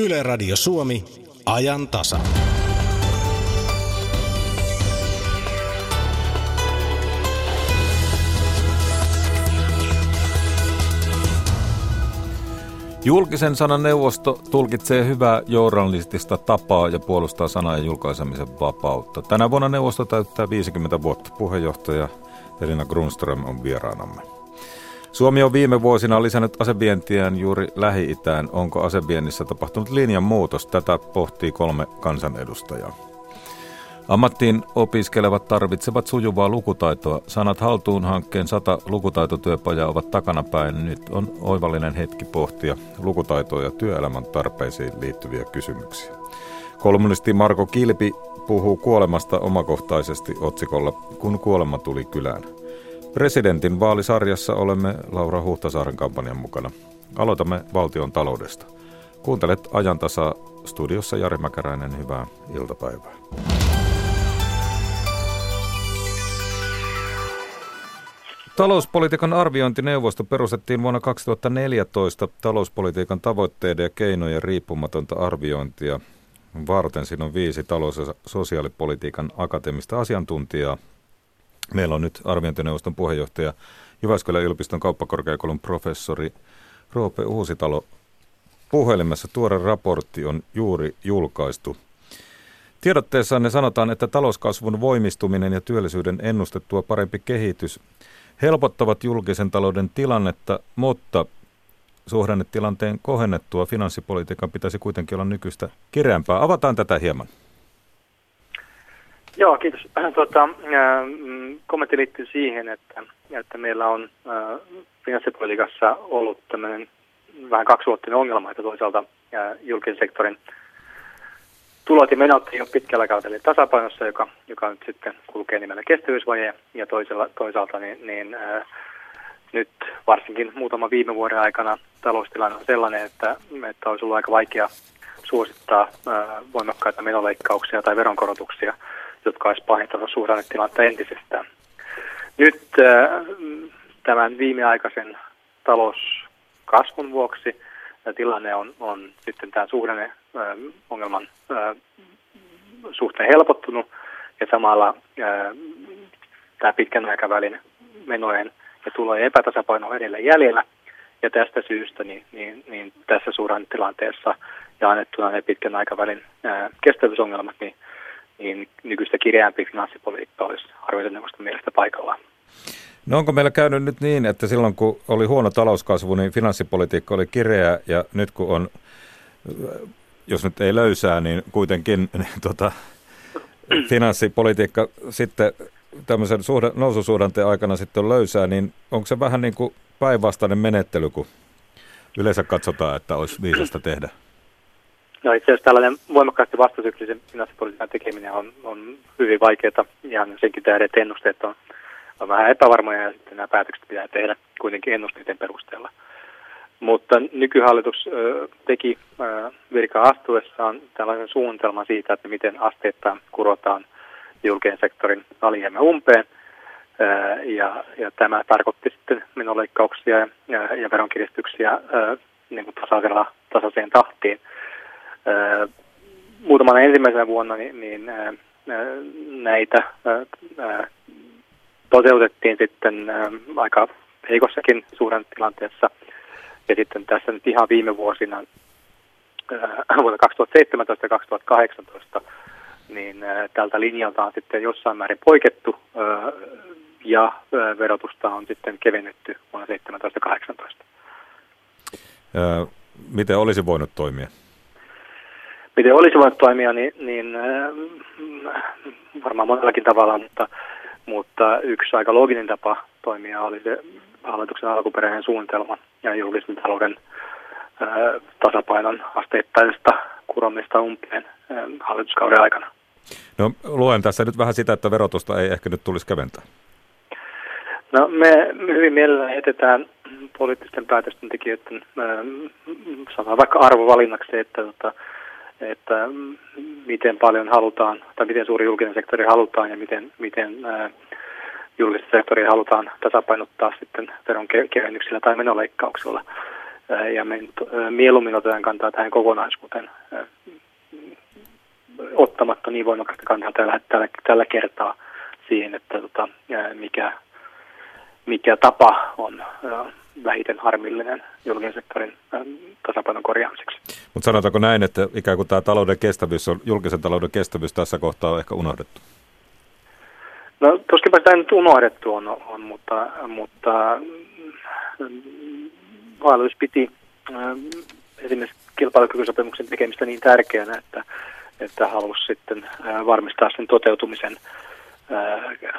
Yle Radio Suomi, ajan tasa. Julkisen sanan neuvosto tulkitsee hyvää journalistista tapaa ja puolustaa sanan ja julkaisemisen vapautta. Tänä vuonna neuvosto täyttää 50 vuotta. Puheenjohtaja Elina Grunström on vieraanamme. Suomi on viime vuosina lisännyt asevientiään juuri Lähi-Itään. Onko aseviennissä tapahtunut linjan muutos? Tätä pohtii kolme kansanedustajaa. Ammattiin opiskelevat tarvitsevat sujuvaa lukutaitoa. Sanat haltuun hankkeen sata lukutaitotyöpajaa ovat takanapäin. Nyt on oivallinen hetki pohtia lukutaitoa ja työelämän tarpeisiin liittyviä kysymyksiä. Kolmunisti Marko Kilpi puhuu kuolemasta omakohtaisesti otsikolla Kun kuolema tuli kylään. Presidentin vaalisarjassa olemme Laura Huhtasaaren kampanjan mukana. Aloitamme valtion taloudesta. Kuuntelet ajantasa studiossa Jari Mäkäräinen. Hyvää iltapäivää. Talouspolitiikan arviointineuvosto perustettiin vuonna 2014 talouspolitiikan tavoitteiden ja keinojen riippumatonta arviointia. Varten siinä on viisi talous- ja sosiaalipolitiikan akateemista asiantuntijaa. Meillä on nyt arviointineuvoston puheenjohtaja Jyväskylän yliopiston kauppakorkeakoulun professori Roope Uusitalo. Puhelimessa tuore raportti on juuri julkaistu. Tiedotteessaan sanotaan, että talouskasvun voimistuminen ja työllisyyden ennustettua parempi kehitys helpottavat julkisen talouden tilannetta, mutta suhdannetilanteen kohennettua finanssipolitiikan pitäisi kuitenkin olla nykyistä kireämpää. Avataan tätä hieman. Joo, kiitos. Tuota, äh, kommentti liittyy siihen, että, että meillä on äh, finanssipolitiikassa ollut tämmöinen vähän kaksivuottinen ongelma, että toisaalta äh, julkisen sektorin tulot ja menot ei ole pitkällä kaudella tasapainossa, joka, joka nyt sitten kulkee nimellä kestävyysvaje, ja toisella, toisaalta niin, niin äh, nyt varsinkin muutama viime vuoden aikana taloustilanne on sellainen, että, että olisi ollut aika vaikea suosittaa äh, voimakkaita menoleikkauksia tai veronkorotuksia, jotka olisi pahentanut suhdannetilannetta entisestään. Nyt äh, tämän viimeaikaisen talouskasvun vuoksi tilanne on, on sitten tämän suhdanne ongelman suhteen helpottunut ja samalla tämä pitkän aikavälin menojen ja tulojen epätasapaino on edelleen jäljellä. Ja tästä syystä niin, niin, niin tässä tilanteessa ja annettuna ne pitkän aikavälin ää, kestävyysongelmat, niin, niin nykyistä kireämpi finanssipolitiikka olisi arviointineuvoston mielestä paikallaan. No onko meillä käynyt nyt niin, että silloin kun oli huono talouskasvu, niin finanssipolitiikka oli kireä ja nyt kun on, jos nyt ei löysää, niin kuitenkin niin, tota, finanssipolitiikka sitten tämmöisen suhda, noususuhdanteen aikana sitten on löysää, niin onko se vähän niin kuin päinvastainen menettely, kun yleensä katsotaan, että olisi viisasta tehdä? No itse asiassa tällainen voimakkaasti vastasyklisen finanssipolitiikan tekeminen on, on hyvin vaikeaa. Ihan senkin tähden, että ennusteet on on vähän epävarmoja ja sitten nämä päätökset pitää tehdä kuitenkin ennusteiden perusteella. Mutta nykyhallitus ö, teki ö, virka astuessaan tällaisen suunnitelman siitä, että miten asteittain kurotaan julkisen sektorin alijäämä umpeen. Ö, ja, ja tämä tarkoitti sitten menoleikkauksia ja, ja, ja veronkiristyksiä ö, niin kuin tasaisella, tasaiseen tahtiin. Ö, muutamana ensimmäisenä vuonna niin, niin näitä toteutettiin sitten aika heikossakin tilanteessa. Ja sitten tässä nyt ihan viime vuosina, vuonna 2017 ja 2018, niin tältä linjalta on sitten jossain määrin poikettu ja verotusta on sitten kevennetty vuonna 2017 ja Miten olisi voinut toimia? Miten olisi voinut toimia, niin, niin äh, varmaan monellakin tavalla, mutta mutta yksi aika looginen tapa toimia oli se hallituksen alkuperäinen suunnitelma ja julkisen talouden ää, tasapainon asteittaisesta kuromista umpeen ää, hallituskauden aikana. No luen tässä nyt vähän sitä, että verotusta ei ehkä nyt tulisi keventää. No me, hyvin mielellään etetään poliittisten päätösten tekijöiden, sanotaan vaikka arvovalinnaksi, että, että, että miten paljon halutaan, tai miten suuri julkinen sektori halutaan ja miten, miten julkista sektoria halutaan tasapainottaa sitten veronkevennyksillä tai menoleikkauksilla. ja me mieluummin otetaan kantaa tähän kokonaisuuteen ottamatta niin voimakkaasti kantaa tällä, tällä, tällä kertaa siihen, että tota, mikä, mikä tapa on vähiten harmillinen julkisen sektorin tasapainon korjaamiseksi. Mutta sanotaanko näin, että ikään kuin tämä talouden kestävyys on, julkisen talouden kestävyys tässä kohtaa on ehkä unohdettu? No tuskinpä tämä nyt unohdettu on, on mutta, mutta hallitus piti esimerkiksi kilpailukykysopimuksen tekemistä niin tärkeänä, että, että halusi sitten varmistaa sen toteutumisen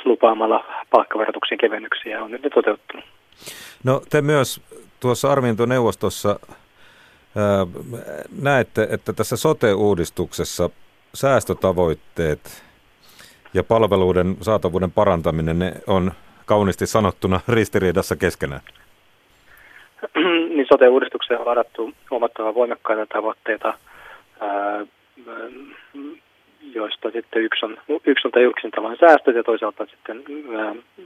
lupaamalla palkkaverotuksen kevennyksiä on nyt ne toteuttunut. No te myös tuossa arviointoneuvostossa näette, että tässä sote-uudistuksessa säästötavoitteet ja palveluiden saatavuuden parantaminen ne on kauniisti sanottuna ristiriidassa keskenään. niin sote-uudistukseen on ladattu huomattavan voimakkaita tavoitteita, joista sitten yksi on, yksi on julkisen tavan säästöt ja toisaalta sitten,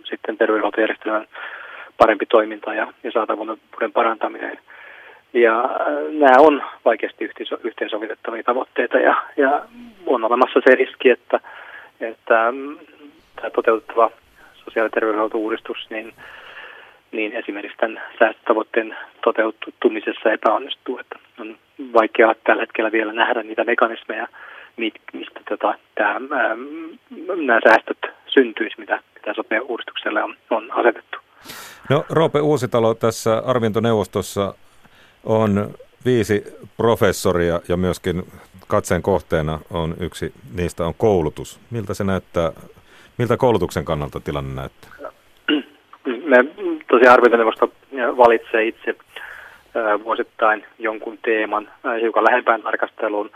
sitten terveydenhuoltojärjestelmän parempi toiminta ja, ja saatavuuden parantaminen. Ja nämä on vaikeasti yhteensovitettavia tavoitteita ja, ja on olemassa se riski, että, että mm, tämä toteutettava sosiaali- ja terveydenhuolto-uudistus, niin, niin esimerkiksi tämän säästötavoitteen toteutumisessa epäonnistuu. Että on vaikeaa tällä hetkellä vielä nähdä niitä mekanismeja, mistä tota, tämä, ää, nämä säästöt syntyisi, mitä, mitä sote-uudistukselle on, on asetettu. No Roope Uusitalo tässä arviointoneuvostossa on viisi professoria ja myöskin katseen kohteena on yksi niistä on koulutus. Miltä se näyttää, miltä koulutuksen kannalta tilanne näyttää? Me tosiaan arviointineuvosto valitsee itse vuosittain jonkun teeman hiukan lähempään tarkasteluun.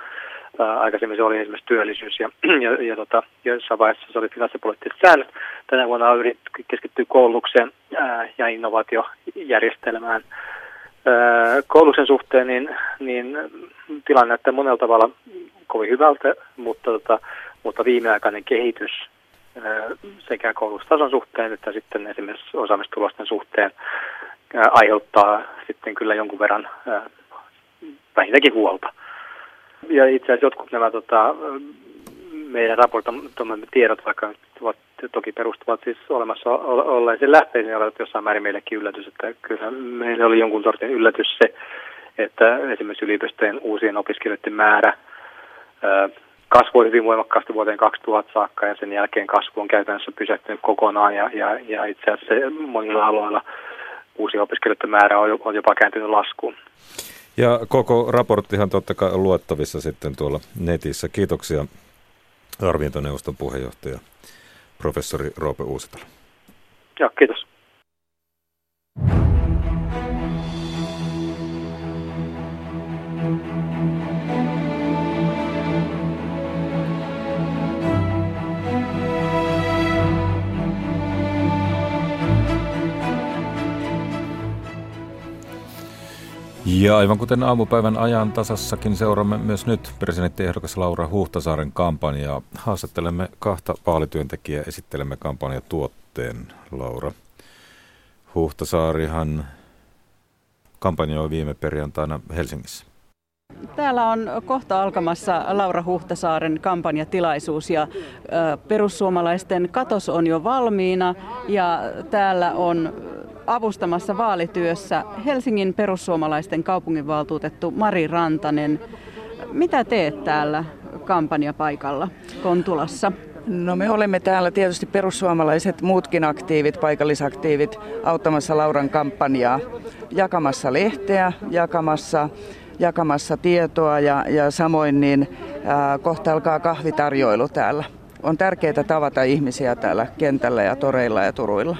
Aikaisemmin se oli esimerkiksi työllisyys ja, ja, ja tota, jossain vaiheessa se oli finanssipoliittiset säännöt. Tänä vuonna on yritetty keskittyä koulutukseen ää, ja innovaatiojärjestelmään. Ää, koulutuksen suhteen niin, niin tilanne näyttää monella tavalla kovin hyvältä, mutta, tota, mutta viimeaikainen kehitys ää, sekä koulutustason suhteen että sitten esimerkiksi osaamistulosten suhteen ää, aiheuttaa sitten kyllä jonkun verran ää, vähintäänkin huolta. Ja itse asiassa jotkut nämä tota, meidän raportoimme tiedot, vaikka ovat, toki perustuvat siis olemassa olleisiin lähteisiin, olivat jossain määrin meillekin yllätys, että kyllä meille oli jonkun sortin yllätys se, että esimerkiksi yliopistojen uusien opiskelijoiden määrä kasvoi hyvin voimakkaasti vuoteen 2000 saakka ja sen jälkeen kasvu on käytännössä pysähtynyt kokonaan ja, ja, ja itse asiassa monilla alueilla uusien opiskelijoiden määrä on jopa kääntynyt laskuun. Ja koko raporttihan totta kai on luettavissa sitten tuolla netissä. Kiitoksia arviointoneuvoston puheenjohtaja professori Roope Uusitalo. Joo, kiitos. Ja aivan kuten aamupäivän ajan tasassakin seuraamme myös nyt presidenttiehdokas Laura Huhtasaaren kampanjaa. Haastattelemme kahta vaalityöntekijää, esittelemme kampanjatuotteen. Laura Huhtasaarihan kampanjoi viime perjantaina Helsingissä. Täällä on kohta alkamassa Laura Huhtasaaren kampanjatilaisuus ja perussuomalaisten katos on jo valmiina ja täällä on avustamassa vaalityössä Helsingin perussuomalaisten kaupunginvaltuutettu Mari Rantanen. Mitä teet täällä kampanjapaikalla Kontulassa? No me olemme täällä tietysti perussuomalaiset, muutkin aktiivit, paikallisaktiivit, auttamassa Lauran kampanjaa, jakamassa lehteä, jakamassa, jakamassa tietoa ja, ja samoin niin ää, kohta alkaa kahvitarjoilu täällä. On tärkeää tavata ihmisiä täällä kentällä ja toreilla ja turuilla.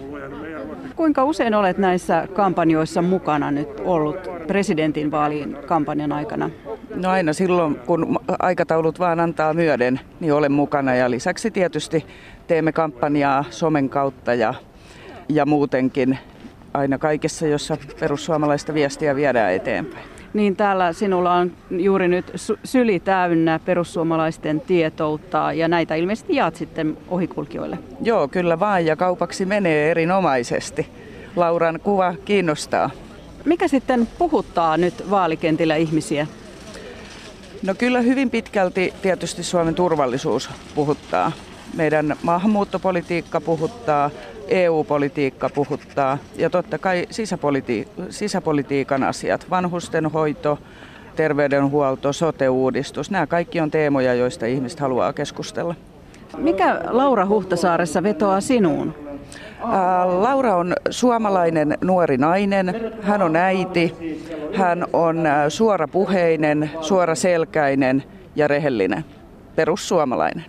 Kuinka usein olet näissä kampanjoissa mukana nyt ollut presidentin vaalien kampanjan aikana? No aina silloin, kun aikataulut vaan antaa myöden, niin olen mukana. Ja lisäksi tietysti teemme kampanjaa somen kautta ja, ja muutenkin aina kaikessa, jossa perussuomalaista viestiä viedään eteenpäin. Niin täällä sinulla on juuri nyt syli täynnä perussuomalaisten tietoutta ja näitä ilmeisesti jaat sitten ohikulkijoille. Joo, kyllä vaan ja kaupaksi menee erinomaisesti. Lauran kuva kiinnostaa. Mikä sitten puhuttaa nyt vaalikentillä ihmisiä? No kyllä hyvin pitkälti tietysti Suomen turvallisuus puhuttaa. Meidän maahanmuuttopolitiikka puhuttaa, EU-politiikka puhuttaa ja totta kai sisäpoliti- sisäpolitiikan asiat, vanhustenhoito, terveydenhuolto, sote-uudistus. Nämä kaikki on teemoja, joista ihmiset haluaa keskustella. Mikä Laura Huhtasaaressa vetoaa sinuun? Laura on suomalainen nuori nainen, hän on äiti, hän on suorapuheinen, suoraselkäinen ja rehellinen, perussuomalainen.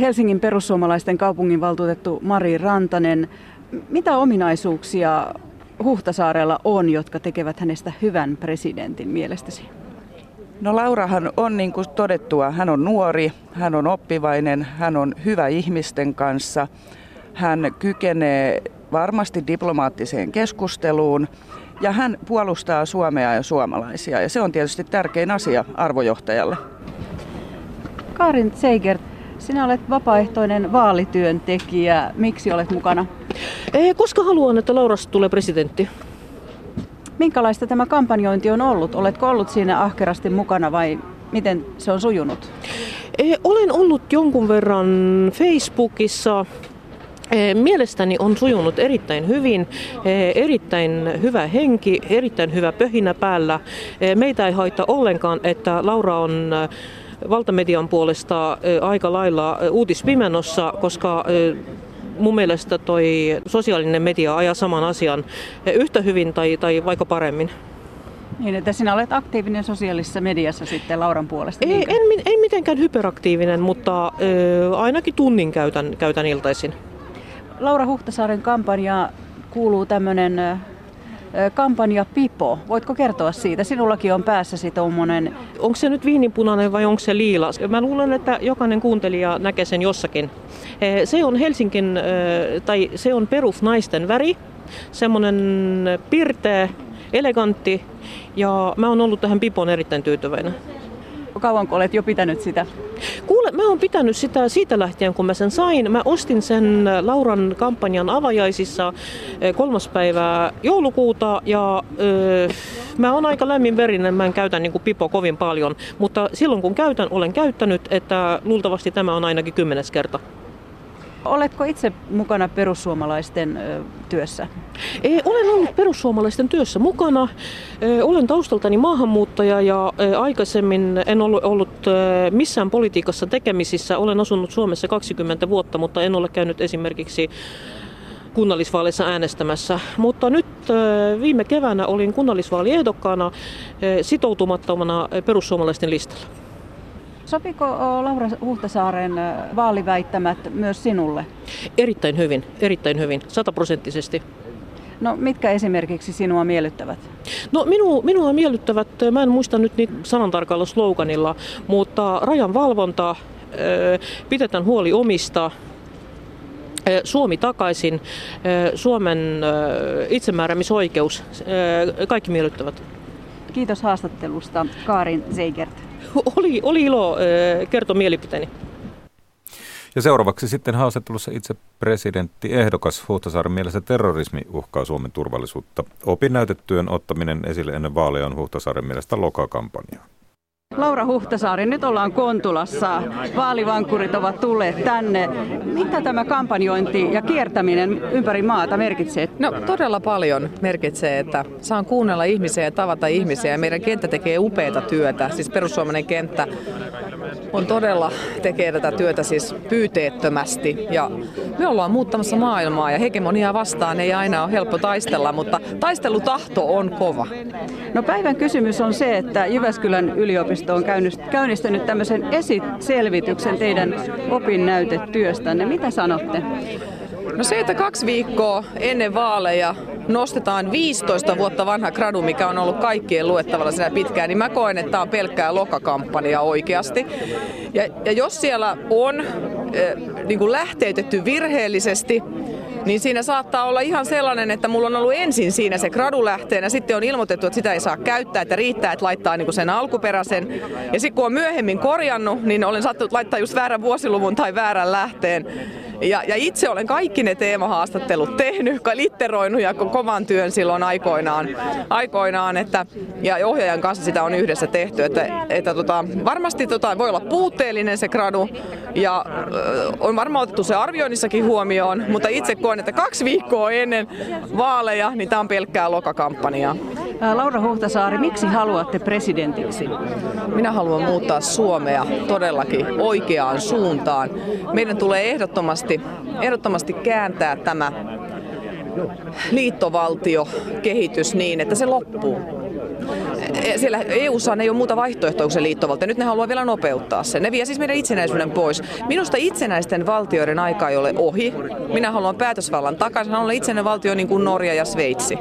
Helsingin perussuomalaisten kaupunginvaltuutettu Mari Rantanen, mitä ominaisuuksia Huhtasaarella on, jotka tekevät hänestä hyvän presidentin mielestäsi? No Laurahan on niin kuin todettua, hän on nuori, hän on oppivainen, hän on hyvä ihmisten kanssa. Hän kykenee varmasti diplomaattiseen keskusteluun ja hän puolustaa Suomea ja suomalaisia ja se on tietysti tärkein asia arvojohtajalle. Karin Seigert, sinä olet vapaaehtoinen vaalityöntekijä. Miksi olet mukana? Ei, koska haluan, että Laurasta tulee presidentti. Minkälaista tämä kampanjointi on ollut? Oletko ollut siinä ahkerasti mukana vai miten se on sujunut? Ei, olen ollut jonkun verran Facebookissa. Mielestäni on sujunut erittäin hyvin, erittäin hyvä henki, erittäin hyvä pöhinä päällä. Meitä ei haita ollenkaan, että Laura on valtamedian puolesta aika lailla uutispimenossa, koska mun mielestä toi sosiaalinen media ajaa saman asian yhtä hyvin tai, tai vaikka paremmin. Niin, että sinä olet aktiivinen sosiaalisessa mediassa sitten Lauran puolesta. Ei, en, en mitenkään hyperaktiivinen, mutta ö, ainakin tunnin käytän, käytän iltaisin. Laura Huhtasaaren kampanja kuuluu tämmöinen kampanja Pipo. Voitko kertoa siitä? Sinullakin on päässäsi tuommoinen... Onko se nyt viininpunainen vai onko se liila? Mä luulen, että jokainen kuuntelija näkee sen jossakin. Se on Helsingin, tai se on perusnaisten väri. Semmoinen pirteä, elegantti ja mä oon ollut tähän Pipon erittäin tyytyväinen. Kauanko olet jo pitänyt sitä? Kuule, mä oon pitänyt sitä siitä lähtien, kun mä sen sain. Mä ostin sen Lauran kampanjan avajaisissa eh, kolmas päivää joulukuuta ja öö, mä oon aika lämmin verinen, mä en käytä niin kuin pipo kovin paljon, mutta silloin kun käytän, olen käyttänyt, että luultavasti tämä on ainakin kymmenes kerta. Oletko itse mukana perussuomalaisten työssä? Ei, olen ollut perussuomalaisten työssä mukana. Olen taustaltani maahanmuuttaja ja aikaisemmin en ollut, missään politiikassa tekemisissä. Olen asunut Suomessa 20 vuotta, mutta en ole käynyt esimerkiksi kunnallisvaaleissa äänestämässä. Mutta nyt viime keväänä olin kunnallisvaaliehdokkaana sitoutumattomana perussuomalaisten listalla. Sopiko Laura Huhtasaaren vaaliväittämät myös sinulle? Erittäin hyvin, erittäin hyvin, sataprosenttisesti. No mitkä esimerkiksi sinua miellyttävät? No minu, minua miellyttävät, mä en muista nyt niitä sanantarkalla sloganilla, mutta rajan valvonta, pidetään huoli omista, Suomi takaisin, Suomen itsemääräämisoikeus, kaikki miellyttävät. Kiitos haastattelusta, Kaarin Zeigert. oli, oli ilo kertoa mielipiteeni. Ja seuraavaksi sitten haastattelussa itse presidentti ehdokas Huhtasaaren mielestä terrorismi uhkaa Suomen turvallisuutta. Opinnäytetyön ottaminen esille ennen vaaleja on Huhtasaaren mielestä lokakampanjaa. Laura Huhtasaari, nyt ollaan Kontulassa. Vaalivankurit ovat tulleet tänne. Mitä tämä kampanjointi ja kiertäminen ympäri maata merkitsee? No todella paljon merkitsee, että saan kuunnella ihmisiä ja tavata ihmisiä. Meidän kenttä tekee upeita työtä, siis perussuomalainen kenttä on todella tekee tätä työtä siis pyyteettömästi. Ja me ollaan muuttamassa maailmaa ja hegemoniaa vastaan ei aina ole helppo taistella, mutta taistelutahto on kova. No päivän kysymys on se, että Jyväskylän yliopisto on käynnistänyt tämmöisen esiselvityksen teidän opinnäytetyöstänne. Mitä sanotte? No se, että kaksi viikkoa ennen vaaleja nostetaan 15 vuotta vanha gradu, mikä on ollut kaikkien luettavalla sinä pitkään, niin mä koen, että tämä on pelkkää lokakampanja oikeasti. Ja, ja jos siellä on äh, niin kuin lähteytetty virheellisesti, niin siinä saattaa olla ihan sellainen, että mulla on ollut ensin siinä se gradu lähteenä, sitten on ilmoitettu, että sitä ei saa käyttää, että riittää, että laittaa niin sen alkuperäisen. Ja sitten kun on myöhemmin korjannut, niin olen sattunut laittaa just väärän vuosiluvun tai väärän lähteen. Ja, ja itse olen kaikki ne teemahaastattelut tehnyt, litteroinut ja kovan työn silloin aikoinaan, aikoinaan että, ja ohjaajan kanssa sitä on yhdessä tehty. Että, että tota, varmasti tota, voi olla puutteellinen se gradu ja ö, on varmaan otettu se arvioinnissakin huomioon, mutta itse koen, että kaksi viikkoa ennen vaaleja, niin tämä on pelkkää lokakampanjaa. Laura Huhtasaari, miksi haluatte presidentiksi? Minä haluan muuttaa Suomea todellakin oikeaan suuntaan. Meidän tulee ehdottomasti, ehdottomasti kääntää tämä liittovaltiokehitys niin, että se loppuu. E, siellä EU-ssa ei ole muuta vaihtoehtoa kuin se liittovaltio. Nyt ne haluaa vielä nopeuttaa sen. Ne vie siis meidän itsenäisyyden pois. Minusta itsenäisten valtioiden aika ei ole ohi. Minä haluan päätösvallan takaisin. Haluan itsenäinen valtio niin kuin Norja ja Sveitsi.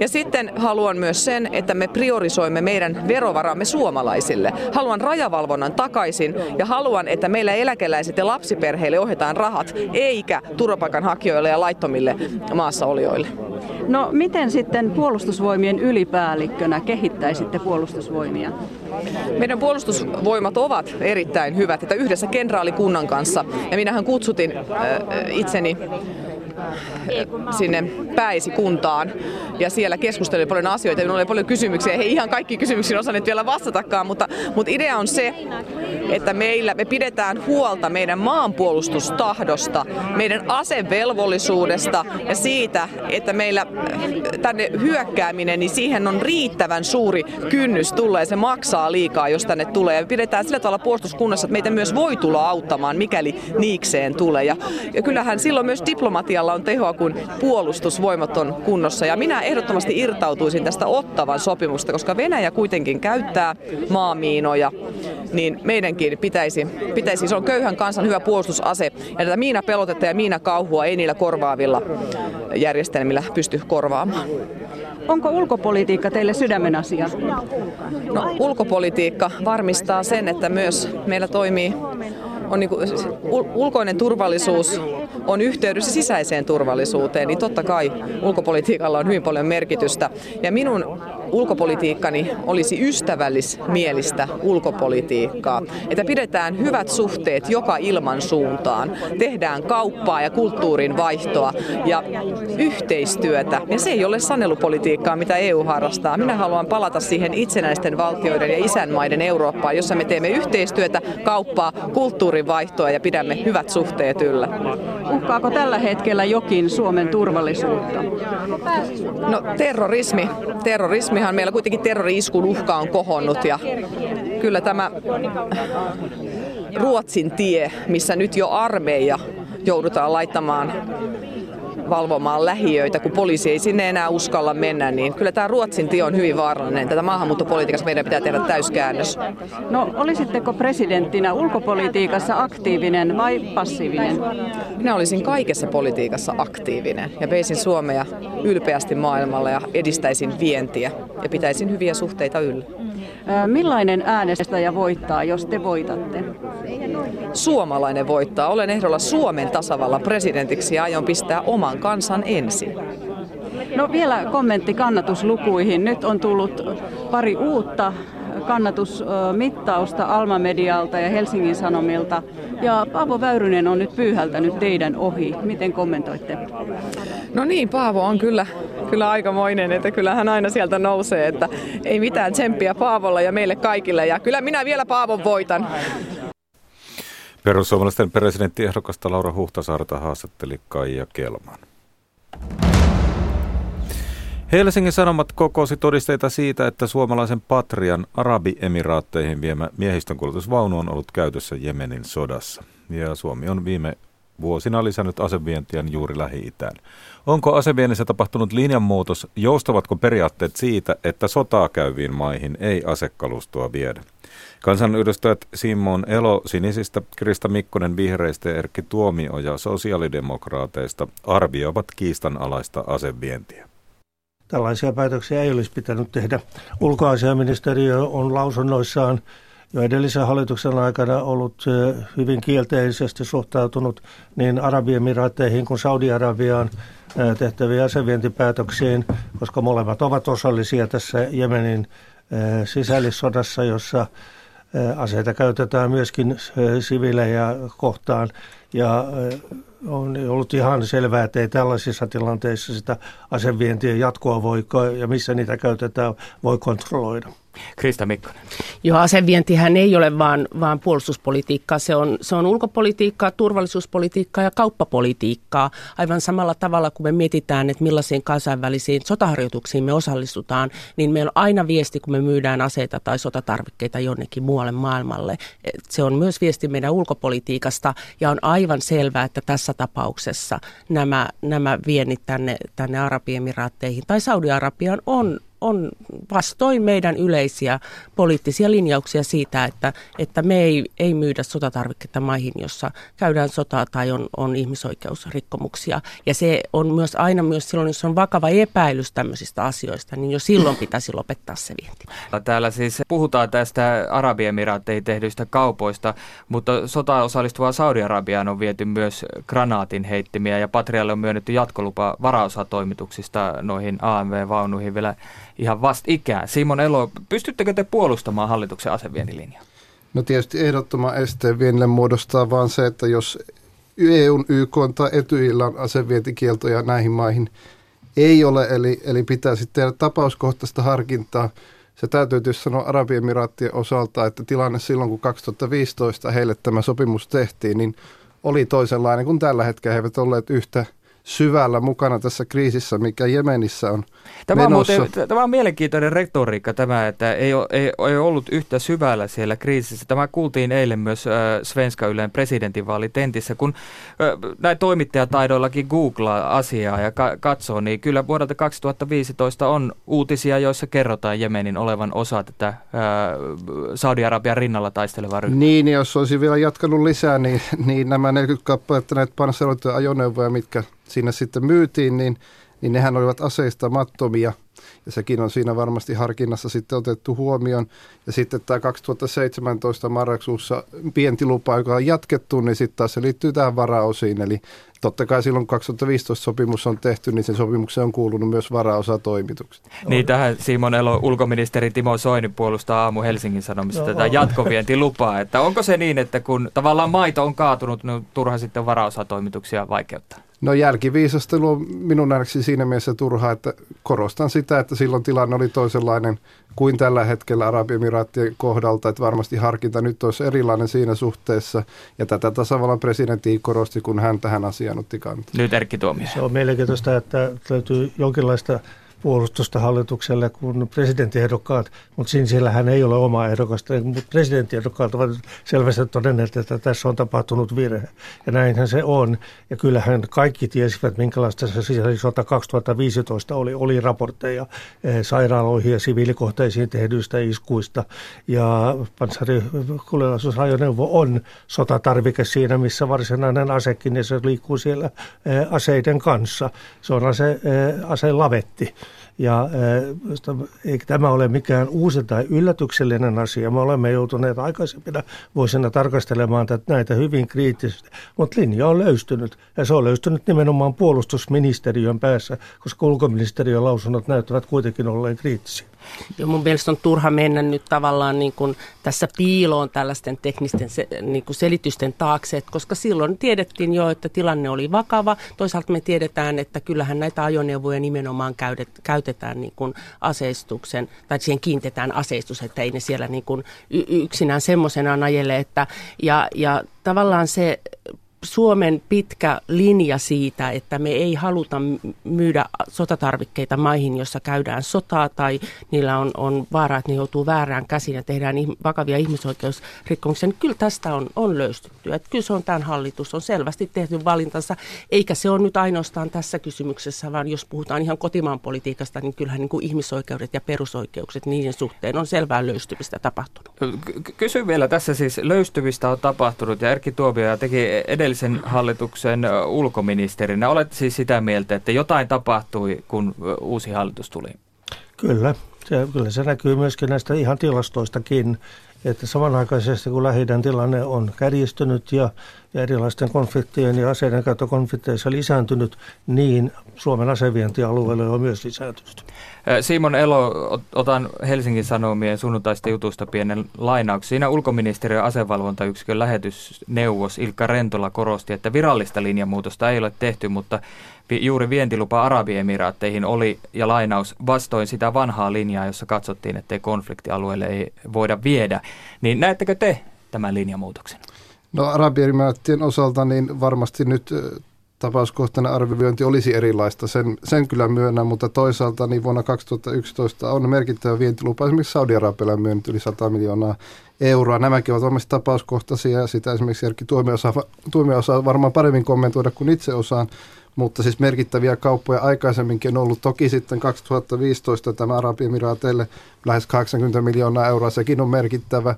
Ja sitten haluan myös sen, että me priorisoimme meidän verovaramme suomalaisille. Haluan rajavalvonnan takaisin ja haluan, että meillä eläkeläiset ja lapsiperheille ohjataan rahat, eikä turvapaikanhakijoille ja laittomille maassaolijoille. No miten sitten puolustusvoimien ylipäällikkönä kehittäisitte puolustusvoimia? Meidän puolustusvoimat ovat erittäin hyvät, että yhdessä kenraalikunnan kanssa, ja minähän kutsutin äh, itseni sinne Päisikuntaan ja siellä keskustelin paljon asioita. Minulla oli paljon kysymyksiä. He ihan kaikki kysymyksiin osanneet vielä vastatakaan, mutta, mutta idea on se, että meillä me pidetään huolta meidän maanpuolustustahdosta, meidän asevelvollisuudesta ja siitä, että meillä tänne hyökkääminen, niin siihen on riittävän suuri kynnys tulla ja se maksaa liikaa, jos tänne tulee. Ja pidetään sillä tavalla puolustuskunnassa, että meitä myös voi tulla auttamaan, mikäli niikseen tulee. Ja, ja kyllähän silloin myös diplomatialla on tehoa, kun puolustusvoimat on kunnossa. Ja minä ehdottomasti irtautuisin tästä Ottavan sopimusta, koska Venäjä kuitenkin käyttää maamiinoja, niin meidänkin pitäisi, pitäisi se on köyhän kansan hyvä puolustusase. Ja tätä miinapelotetta ja miinakauhua ei niillä korvaavilla järjestelmillä pysty korvaamaan. Onko ulkopolitiikka teille sydämen asia? No, ulkopolitiikka varmistaa sen, että myös meillä toimii on niin kuin, ulkoinen turvallisuus on yhteydessä sisäiseen turvallisuuteen, niin totta kai ulkopolitiikalla on hyvin paljon merkitystä. Ja minun ulkopolitiikkani olisi ystävällismielistä ulkopolitiikkaa. Että pidetään hyvät suhteet joka ilman suuntaan. Tehdään kauppaa ja kulttuurin vaihtoa ja yhteistyötä. Ja se ei ole sanelupolitiikkaa, mitä EU harrastaa. Minä haluan palata siihen itsenäisten valtioiden ja isänmaiden Eurooppaan, jossa me teemme yhteistyötä, kauppaa, kulttuurin vaihtoa ja pidämme hyvät suhteet yllä. Uhkaako tällä hetkellä jokin Suomen turvallisuutta? No terrorismi. Terrorismihan meillä kuitenkin terrori-iskun uhka on kohonnut ja kyllä tämä Ruotsin tie, missä nyt jo armeija joudutaan laittamaan valvomaan lähiöitä, kun poliisi ei sinne enää uskalla mennä, niin kyllä tämä Ruotsin tie on hyvin vaarallinen. Tätä maahanmuuttopolitiikassa meidän pitää tehdä täyskäännös. No olisitteko presidenttinä ulkopolitiikassa aktiivinen vai passiivinen? Minä olisin kaikessa politiikassa aktiivinen ja veisin Suomea ylpeästi maailmalla ja edistäisin vientiä ja pitäisin hyviä suhteita yllä. Millainen äänestäjä voittaa, jos te voitatte? Suomalainen voittaa. Olen ehdolla Suomen tasavallan presidentiksi ja aion pistää oman kansan ensin. No vielä kommentti kannatuslukuihin. Nyt on tullut pari uutta kannatusmittausta Alma Medialta ja Helsingin Sanomilta. Ja Paavo Väyrynen on nyt pyyhältänyt teidän ohi. Miten kommentoitte? No niin, Paavo on kyllä, kyllä aikamoinen, että kyllä hän aina sieltä nousee, että ei mitään tsemppiä Paavolla ja meille kaikille. Ja kyllä minä vielä Paavon voitan. Perussuomalaisten presidenttiehdokasta Laura Huhtasaarta haastatteli Kaija Kelman. Helsingin Sanomat kokosi todisteita siitä, että suomalaisen Patrian Arabiemiraatteihin viemä miehistönkuljetusvaunu on ollut käytössä Jemenin sodassa. Ja Suomi on viime vuosina lisännyt asevientiä juuri Lähi-Itään. Onko aseviennissä tapahtunut linjanmuutos? Joustavatko periaatteet siitä, että sotaa käyviin maihin ei asekalustoa viedä? Kansanedustajat Simon Elo Sinisistä, Krista Mikkonen Vihreistä ja Erkki Tuomioja sosiaalidemokraateista arvioivat kiistanalaista asevientiä. Tällaisia päätöksiä ei olisi pitänyt tehdä. Ulkoasiaministeriö on lausunnoissaan jo edellisen hallituksen aikana ollut hyvin kielteisesti suhtautunut niin Arabiemiraatteihin kuin Saudi-Arabiaan tehtäviin asevientipäätöksiin, koska molemmat ovat osallisia tässä Jemenin sisällissodassa, jossa aseita käytetään myöskin siviilejä kohtaan. Ja on ollut ihan selvää, että ei tällaisissa tilanteissa sitä asevientien jatkoa voi ja missä niitä käytetään voi kontrolloida. Krista Mikkonen. Joo, asevientihän ei ole vaan, vaan puolustuspolitiikkaa. Se on, se on ulkopolitiikkaa, turvallisuuspolitiikkaa ja kauppapolitiikkaa. Aivan samalla tavalla, kun me mietitään, että millaisiin kansainvälisiin sotaharjoituksiin me osallistutaan, niin meillä on aina viesti, kun me myydään aseita tai sotatarvikkeita jonnekin muualle maailmalle. Se on myös viesti meidän ulkopolitiikasta ja on aivan selvää, että tässä tapauksessa nämä, nämä viennit tänne, tänne Arabiemiraatteihin tai Saudi-Arabiaan on on vastoin meidän yleisiä poliittisia linjauksia siitä, että, että me ei, ei myydä sotatarvikkeita maihin, jossa käydään sotaa tai on, on ihmisoikeusrikkomuksia. Ja se on myös aina myös silloin, jos on vakava epäilys tämmöisistä asioista, niin jo silloin pitäisi lopettaa se vienti. Täällä siis puhutaan tästä Arabiemiraatteihin tehdyistä kaupoista, mutta sotaan osallistuvaa Saudi-Arabiaan on viety myös granaatin heittimiä ja Patrialle on myönnetty jatkolupa varaosatoimituksista noihin AMV-vaunuihin vielä ihan ikään. Simon Elo, pystyttekö te puolustamaan hallituksen asevientilinjaa? No tietysti ehdottoman esteen vienille muodostaa vaan se, että jos EUn, YK tai Etyjillä on asevientikieltoja näihin maihin ei ole, eli, eli pitää sitten tehdä tapauskohtaista harkintaa. Se täytyy tietysti sanoa Arabiemiraattien osalta, että tilanne silloin, kun 2015 heille tämä sopimus tehtiin, niin oli toisenlainen kuin tällä hetkellä. He eivät olleet yhtä syvällä mukana tässä kriisissä, mikä Jemenissä on Tämä on, muuten, tämä on mielenkiintoinen retoriikka tämä, että ei, ole, ei, ei ollut yhtä syvällä siellä kriisissä. Tämä kuultiin eilen myös äh, Svenska Ylen presidentinvaalitentissä, kun äh, näin toimittajataidoillakin googlaa asiaa ja ka- katsoo, niin kyllä vuodelta 2015 on uutisia, joissa kerrotaan Jemenin olevan osa tätä äh, Saudi-Arabian rinnalla taistelevaa ryhmää. Niin, jos olisi vielä jatkanut lisää, niin, niin nämä 40 kappaletta näitä panssaroituja ajoneuvoja, mitkä sinne sitten myytiin, niin, niin nehän olivat aseistamattomia – ja sekin on siinä varmasti harkinnassa sitten otettu huomioon. Ja sitten tämä 2017 marraskuussa pientilupa, joka on jatkettu, niin sitten taas se liittyy tähän varaosiin. Eli totta kai silloin 2015 sopimus on tehty, niin sen sopimukseen on kuulunut myös varaosatoimitukset. Niin tähän Simon Elo, ulkoministeri Timo Soini puolustaa aamu Helsingin Sanomissa no, tätä jatkovientilupaa. Että onko se niin, että kun tavallaan maito on kaatunut, niin turha sitten varaosatoimituksia vaikeuttaa? No jälkiviisastelu on minun nähdäkseni siinä mielessä turhaa, että korostan sitä, että silloin tilanne oli toisenlainen kuin tällä hetkellä Arabiemiraattien kohdalta, että varmasti harkinta nyt olisi erilainen siinä suhteessa, ja tätä tasavallan presidentti korosti, kun hän tähän asiaan otti kantaa. Nyt Erkki Tuomio. Se on mielenkiintoista, että löytyy jonkinlaista puolustusta hallitukselle kuin presidenttiehdokkaat, mutta siinä hän ei ole oma ehdokasta, mutta presidenttiehdokkaat ovat selvästi todenneet, että tässä on tapahtunut virhe. Ja näinhän se on. Ja kyllähän kaikki tiesivät, minkälaista se sisällissota 2015 oli. Oli raportteja eh, sairaaloihin ja siviilikohteisiin tehdyistä iskuista. Ja panssarikuljetusajoneuvo on sotatarvike siinä, missä varsinainen asekin, ja se liikkuu siellä eh, aseiden kanssa. Se on ase, eh, lavetti. Ja eikä tämä ole mikään uusi tai yllätyksellinen asia. Me olemme joutuneet aikaisempina vuosina tarkastelemaan näitä hyvin kriittisesti, mutta linja on löystynyt. Ja se on löystynyt nimenomaan puolustusministeriön päässä, koska ulkoministeriön lausunnot näyttävät kuitenkin olleen kriittisiä. Ja mun mielestä on turha mennä nyt tavallaan niin kuin tässä piiloon tällaisten teknisten se, niin kuin selitysten taakse, että koska silloin tiedettiin jo, että tilanne oli vakava. Toisaalta me tiedetään, että kyllähän näitä ajoneuvoja nimenomaan käydet, käytetään niin kuin aseistuksen, tai siihen kiintetään aseistus, että ei ne siellä niin kuin yksinään semmoisenaan ajele. Että, ja, ja tavallaan se Suomen pitkä linja siitä, että me ei haluta myydä sotatarvikkeita maihin, jossa käydään sotaa tai niillä on, on vaara, että ne joutuu väärään käsiin ja tehdään vakavia ihmisoikeusrikkomuksia, niin kyllä tästä on, on löystytty. Että kyllä se on tämän hallitus, on selvästi tehty valintansa, eikä se ole nyt ainoastaan tässä kysymyksessä, vaan jos puhutaan ihan kotimaan politiikasta, niin kyllähän niin kuin ihmisoikeudet ja perusoikeukset, niiden suhteen on selvää löystymistä tapahtunut. Kysyn vielä tässä siis, löystymistä on tapahtunut ja Erkki Tuomio teki edellä edellisen hallituksen ulkoministerinä. Olet siis sitä mieltä, että jotain tapahtui, kun uusi hallitus tuli? Kyllä. Se, kyllä se näkyy myöskin näistä ihan tilastoistakin, että samanaikaisesti kun lähi tilanne on kärjistynyt ja, ja erilaisten konfliktien ja aseiden käyttökonflikteissa lisääntynyt, niin Suomen asevientialueelle on myös lisääntynyt. Simon Elo, otan Helsingin Sanomien sunnuntaista jutusta pienen lainauksen. Siinä ulkoministeriön asevalvontayksikön lähetysneuvos Ilkka Rentola korosti, että virallista linjamuutosta ei ole tehty, mutta juuri vientilupa Arabiemiraatteihin oli, ja lainaus, vastoin sitä vanhaa linjaa, jossa katsottiin, ettei konfliktialueelle ei voida viedä. Niin näettekö te tämän linjamuutoksen? No Arabiemiraattien osalta niin varmasti nyt tapauskohtainen arviointi olisi erilaista, sen, sen kyllä myönnän, mutta toisaalta niin vuonna 2011 on merkittävä vientilupa esimerkiksi Saudi-Arabialle myönnyt yli 100 miljoonaa euroa. Nämäkin ovat varmasti tapauskohtaisia ja sitä esimerkiksi Erkki Tuomio osaa, Tuomio osaa varmaan paremmin kommentoida kuin itse osaan, mutta siis merkittäviä kauppoja aikaisemminkin on ollut. Toki sitten 2015 tämä Arabiemiraateille lähes 80 miljoonaa euroa, sekin on merkittävä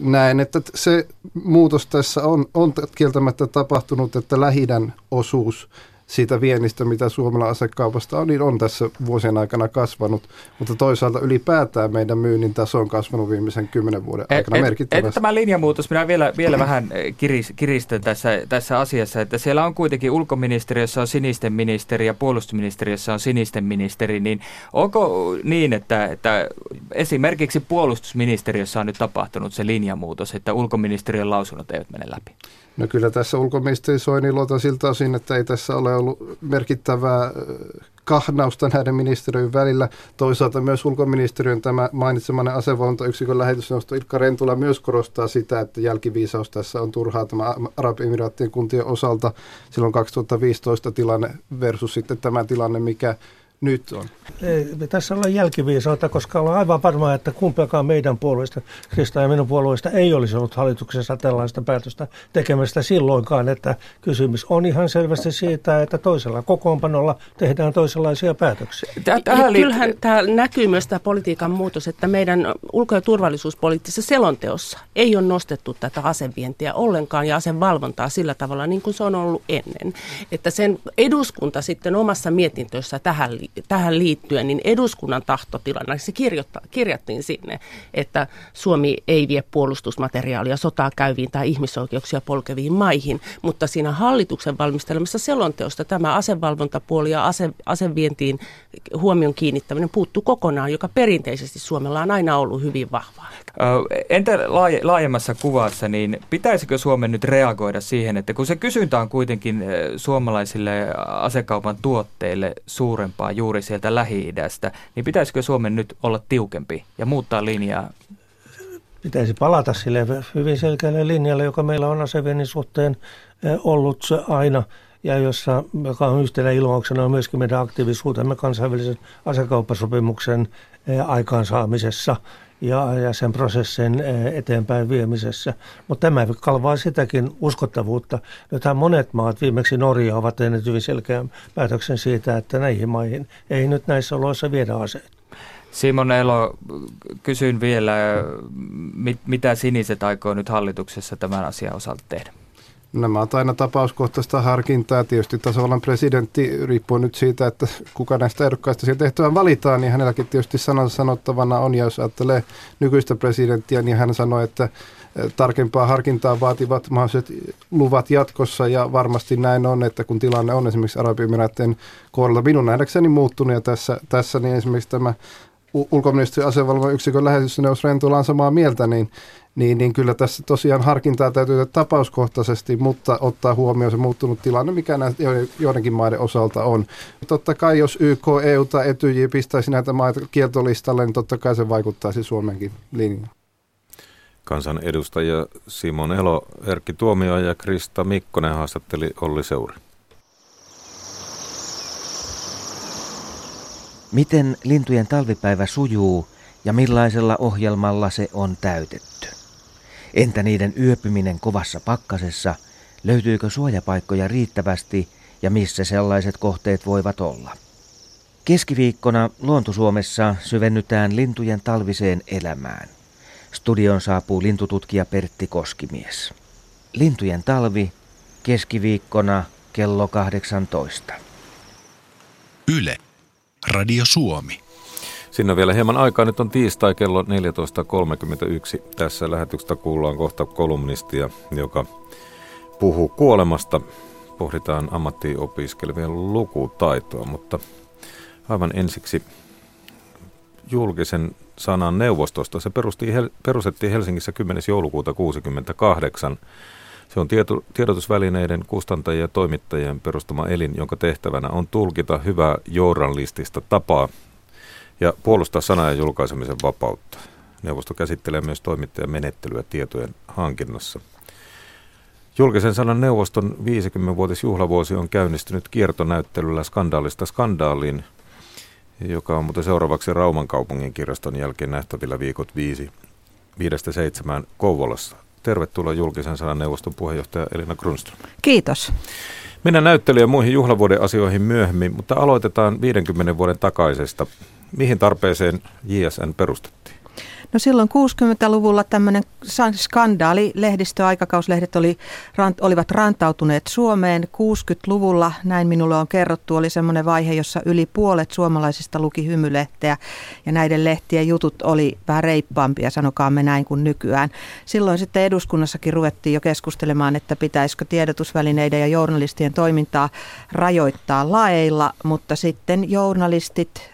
näen, että se muutos tässä on, on kieltämättä tapahtunut, että lähidän osuus siitä viennistä, mitä Suomella asekaupasta on, niin on tässä vuosien aikana kasvanut, mutta toisaalta ylipäätään meidän myynnin taso on kasvanut viimeisen kymmenen vuoden aikana et, merkittävästi. Et, tämä linjamuutos, minä vielä, vielä vähän kiris, kiristän tässä, tässä asiassa, että siellä on kuitenkin ulkoministeriössä on sinisten ministeri ja puolustusministeriössä on sinisten ministeri, niin onko niin, että, että esimerkiksi puolustusministeriössä on nyt tapahtunut se linjamuutos, että ulkoministeriön lausunnot eivät mene läpi? No kyllä tässä ulkoministeri Soini luota siltä osin, että ei tässä ole ollut merkittävää kahnausta näiden ministeriöiden välillä. Toisaalta myös ulkoministeriön tämä mainitsemanne asevalvontayksikön lähetysneuvosto Ilkka Rentula myös korostaa sitä, että jälkiviisaus tässä on turhaa tämä Arabiemiraattien kuntien osalta silloin 2015 tilanne versus sitten tämä tilanne, mikä nyt on? Ei, tässä ollaan jälkiviisautta, koska ollaan aivan varmaa, että kumpiakaan meidän puolueista, Krista ja minun puolueista, ei olisi ollut hallituksessa tällaista päätöstä tekemästä silloinkaan, että kysymys on ihan selvästi siitä, että toisella kokoonpanolla tehdään toisenlaisia päätöksiä. Tähän Kyllähän tämä näkyy myös tämä politiikan muutos, että meidän ulko- ja turvallisuuspoliittisessa selonteossa ei ole nostettu tätä asevientiä ollenkaan ja asevalvontaa sillä tavalla niin kuin se on ollut ennen. Että sen eduskunta sitten omassa mietintössä tähän tähän liittyen, niin eduskunnan tahtotilana se kirjattiin sinne, että Suomi ei vie puolustusmateriaalia sotaa käyviin tai ihmisoikeuksia polkeviin maihin, mutta siinä hallituksen valmistelemassa selonteosta tämä asevalvontapuoli ja ase, asevientiin huomion kiinnittäminen puuttuu kokonaan, joka perinteisesti Suomella on aina ollut hyvin vahvaa. Entä laajemmassa kuvassa, niin pitäisikö Suomen nyt reagoida siihen, että kun se kysyntä on kuitenkin suomalaisille asekaupan tuotteille suurempaa juuri sieltä Lähi-idästä, niin pitäisikö Suomen nyt olla tiukempi ja muuttaa linjaa? Pitäisi palata sille hyvin selkeälle linjalle, joka meillä on aseviennin suhteen ollut aina ja jossa, joka on yhtenä ilmauksena on myöskin meidän aktiivisuutemme kansainvälisen asekauppasopimuksen aikaansaamisessa ja, ja sen prosessin eteenpäin viemisessä. Mutta tämä kalvaa sitäkin uskottavuutta. Nythän monet maat, viimeksi Norja, ovat tehneet hyvin selkeän päätöksen siitä, että näihin maihin ei nyt näissä oloissa viedä aseita. Simon Elo, kysyn vielä, mit, mitä siniset aikoo nyt hallituksessa tämän asian osalta tehdä? Nämä ovat aina tapauskohtaista harkintaa. Tietysti tasavallan presidentti, riippuu nyt siitä, että kuka näistä ehdokkaista siihen tehtävään valitaan, niin hänelläkin tietysti sanansa sanottavana on. Ja jos ajattelee nykyistä presidenttiä, niin hän sanoi, että eh, tarkempaa harkintaa vaativat mahdolliset luvat jatkossa ja varmasti näin on, että kun tilanne on esimerkiksi Arabiemiraattien kohdalla minun nähdäkseni muuttunut ja tässä, tässä niin esimerkiksi tämä ulkoministeriön asevalvon yksikön lähetysneuvos Rentola on samaa mieltä, niin niin, niin kyllä tässä tosiaan harkintaa täytyy tehdä tapauskohtaisesti, mutta ottaa huomioon se muuttunut tilanne, mikä näitä joidenkin maiden osalta on. Totta kai jos YK, EU tai Etyj pistäisi näitä maita kieltolistalle, niin totta kai se vaikuttaisi Suomenkin linjaan. Kansan edustajia Simon Elo, Erkki Tuomio ja Krista Mikkonen haastatteli Olli Seuri. Miten lintujen talvipäivä sujuu ja millaisella ohjelmalla se on täytetty? Entä niiden yöpyminen kovassa pakkasessa? Löytyykö suojapaikkoja riittävästi ja missä sellaiset kohteet voivat olla? Keskiviikkona Luontosuomessa syvennytään lintujen talviseen elämään. Studion saapuu lintututkija Pertti Koskimies. Lintujen talvi keskiviikkona kello 18. Yle. Radio Suomi. Sinne vielä hieman aikaa. Nyt on tiistai kello 14.31. Tässä lähetyksestä kuullaan kohta kolumnistia, joka puhuu kuolemasta. Pohditaan ammattiin opiskelevien lukutaitoa, mutta aivan ensiksi julkisen sanan neuvostosta. Se perustettiin Helsingissä 10. joulukuuta 1968. Se on tieto, tiedotusvälineiden kustantajien ja toimittajien perustama elin, jonka tehtävänä on tulkita hyvää journalistista tapaa ja puolustaa sana- ja julkaisemisen vapautta. Neuvosto käsittelee myös toimittajan menettelyä tietojen hankinnassa. Julkisen sanan neuvoston 50-vuotisjuhlavuosi on käynnistynyt kiertonäyttelyllä skandaalista skandaaliin, joka on muuten seuraavaksi Rauman kaupungin kirjaston jälkeen nähtävillä viikot 5, 5-7 Kouvolassa. Tervetuloa julkisen sanan neuvoston puheenjohtaja Elina Grunström. Kiitos. Minä näyttelijä muihin juhlavuoden asioihin myöhemmin, mutta aloitetaan 50 vuoden takaisesta. Mihin tarpeeseen JSN perustettiin? No silloin 60-luvulla tämmöinen skandaali, lehdistö, aikakauslehdet oli, rant, olivat rantautuneet Suomeen. 60-luvulla, näin minulle on kerrottu, oli semmoinen vaihe, jossa yli puolet suomalaisista luki hymylehteä ja näiden lehtien jutut oli vähän reippaampia, sanokaamme näin kuin nykyään. Silloin sitten eduskunnassakin ruvettiin jo keskustelemaan, että pitäisikö tiedotusvälineiden ja journalistien toimintaa rajoittaa laeilla, mutta sitten journalistit,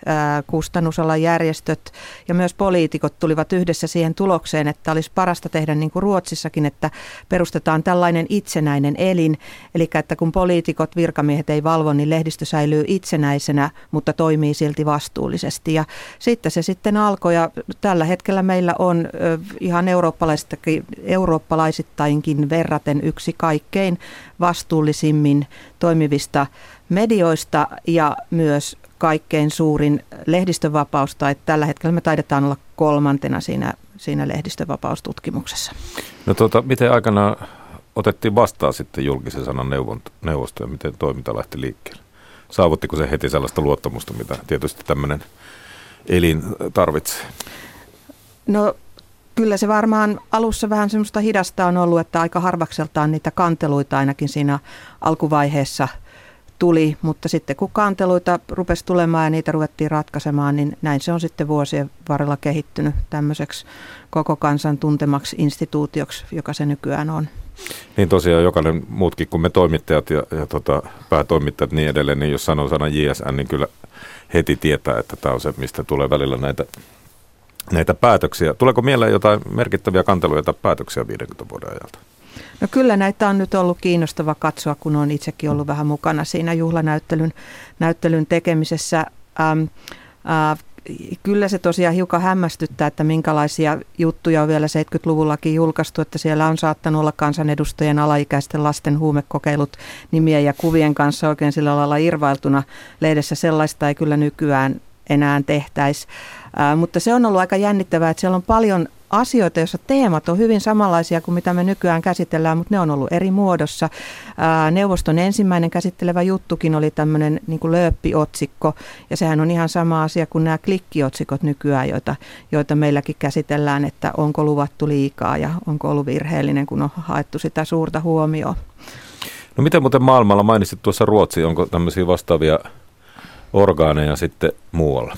kustannusalan järjestöt ja myös poliitikot tulivat tulivat yhdessä siihen tulokseen, että olisi parasta tehdä niin kuin Ruotsissakin, että perustetaan tällainen itsenäinen elin. Eli että kun poliitikot, virkamiehet ei valvo, niin lehdistö säilyy itsenäisenä, mutta toimii silti vastuullisesti. Ja sitten se sitten alkoi ja tällä hetkellä meillä on ihan eurooppalaisittainkin verraten yksi kaikkein vastuullisimmin toimivista medioista ja myös kaikkein suurin lehdistövapaus, tai tällä hetkellä me taidetaan olla kolmantena siinä, siinä lehdistövapaustutkimuksessa. No tuota, miten aikana otettiin vastaan sitten julkisen sanan neuvosto ja miten toiminta lähti liikkeelle? Saavuttiko se heti sellaista luottamusta, mitä tietysti tämmöinen elin tarvitsee? No kyllä se varmaan alussa vähän semmoista hidasta on ollut, että aika harvakseltaan niitä kanteluita ainakin siinä alkuvaiheessa – tuli, mutta sitten kun kanteluita rupesi tulemaan ja niitä ruvettiin ratkaisemaan, niin näin se on sitten vuosien varrella kehittynyt tämmöiseksi koko kansan tuntemaksi instituutioksi, joka se nykyään on. Niin tosiaan jokainen muutkin kuin me toimittajat ja, ja tota, päätoimittajat niin edelleen, niin jos sanoo sana JSN, niin kyllä heti tietää, että tämä on se, mistä tulee välillä näitä, näitä päätöksiä. Tuleeko mieleen jotain merkittäviä kanteluja tai päätöksiä 50 vuoden ajalta? No kyllä näitä on nyt ollut kiinnostava katsoa, kun on itsekin ollut vähän mukana siinä juhlanäyttelyn näyttelyn tekemisessä. Ähm, äh, kyllä se tosiaan hiukan hämmästyttää, että minkälaisia juttuja on vielä 70-luvullakin julkaistu, että siellä on saattanut olla kansanedustajien alaikäisten lasten huumekokeilut nimien ja kuvien kanssa oikein sillä lailla irvailtuna lehdessä. Sellaista ei kyllä nykyään enää tehtäisi. Äh, mutta se on ollut aika jännittävää, että siellä on paljon asioita, joissa teemat on hyvin samanlaisia kuin mitä me nykyään käsitellään, mutta ne on ollut eri muodossa. Neuvoston ensimmäinen käsittelevä juttukin oli tämmöinen niin kuin lööppiotsikko, ja sehän on ihan sama asia kuin nämä klikkiotsikot nykyään, joita, joita meilläkin käsitellään, että onko luvattu liikaa ja onko ollut virheellinen, kun on haettu sitä suurta huomioon. No miten muuten maailmalla mainitsit tuossa Ruotsi, onko tämmöisiä vastaavia orgaaneja sitten muualla?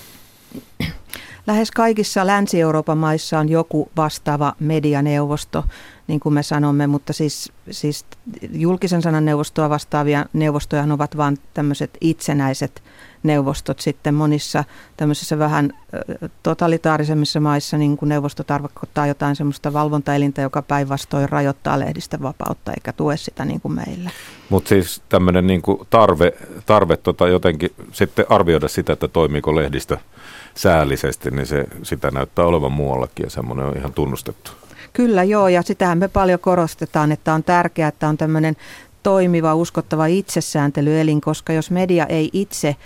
Lähes kaikissa Länsi-Euroopan maissa on joku vastaava medianeuvosto, niin kuin me sanomme, mutta siis, siis julkisen sanan neuvostoa vastaavia neuvostoja ovat vain tämmöiset itsenäiset neuvostot sitten monissa tämmöisissä vähän totalitaarisemmissa maissa, niin kuin neuvosto tarkoittaa jotain semmoista valvontaelintä, joka päinvastoin rajoittaa lehdistä vapautta eikä tue sitä niin kuin meillä. Mutta siis tämmöinen niin tarve, tarve tota jotenkin sitten arvioida sitä, että toimiiko lehdistö säällisesti, niin se, sitä näyttää olevan muuallakin ja semmoinen on ihan tunnustettu. Kyllä joo, ja sitähän me paljon korostetaan, että on tärkeää, että on tämmöinen toimiva, uskottava itsesääntelyelin, koska jos media ei itse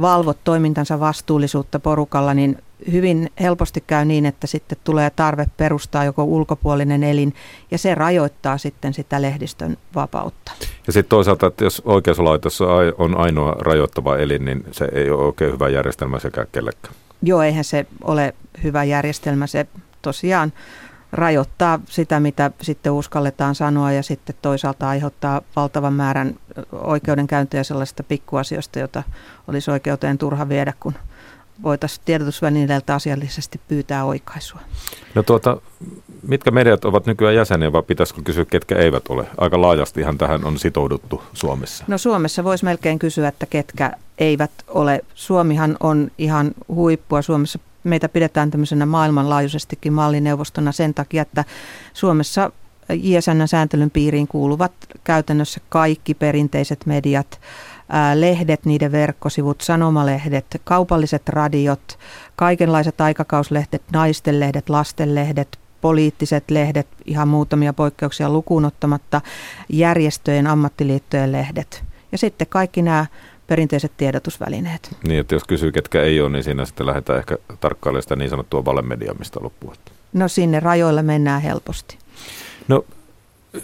valvo toimintansa vastuullisuutta porukalla, niin hyvin helposti käy niin, että sitten tulee tarve perustaa joko ulkopuolinen elin, ja se rajoittaa sitten sitä lehdistön vapautta. Ja sitten toisaalta, että jos oikeuslaitos on ainoa rajoittava elin, niin se ei ole oikein hyvä järjestelmä sekä kellekään. Joo, eihän se ole hyvä järjestelmä. Se tosiaan rajoittaa sitä, mitä sitten uskalletaan sanoa ja sitten toisaalta aiheuttaa valtavan määrän oikeudenkäyntiä sellaisista pikkuasioista, jota olisi oikeuteen turha viedä, kun voitaisiin tiedotusvälineiltä asiallisesti pyytää oikaisua. No tuota, mitkä mediat ovat nykyään jäseniä vai pitäisikö kysyä, ketkä eivät ole? Aika laajastihan tähän on sitouduttu Suomessa. No Suomessa voisi melkein kysyä, että ketkä eivät ole. Suomihan on ihan huippua. Suomessa meitä pidetään tämmöisenä maailmanlaajuisestikin mallineuvostona sen takia, että Suomessa JSN-sääntelyn piiriin kuuluvat käytännössä kaikki perinteiset mediat, lehdet, niiden verkkosivut, sanomalehdet, kaupalliset radiot, kaikenlaiset aikakauslehdet, naistenlehdet, lastenlehdet, poliittiset lehdet, ihan muutamia poikkeuksia lukuun ottamatta, järjestöjen, ammattiliittojen lehdet. Ja sitten kaikki nämä perinteiset tiedotusvälineet. Niin, että jos kysyy, ketkä ei ole, niin siinä sitten lähdetään ehkä tarkkailemaan sitä niin sanottua valemediaa, mistä loppuu. No sinne rajoilla mennään helposti. No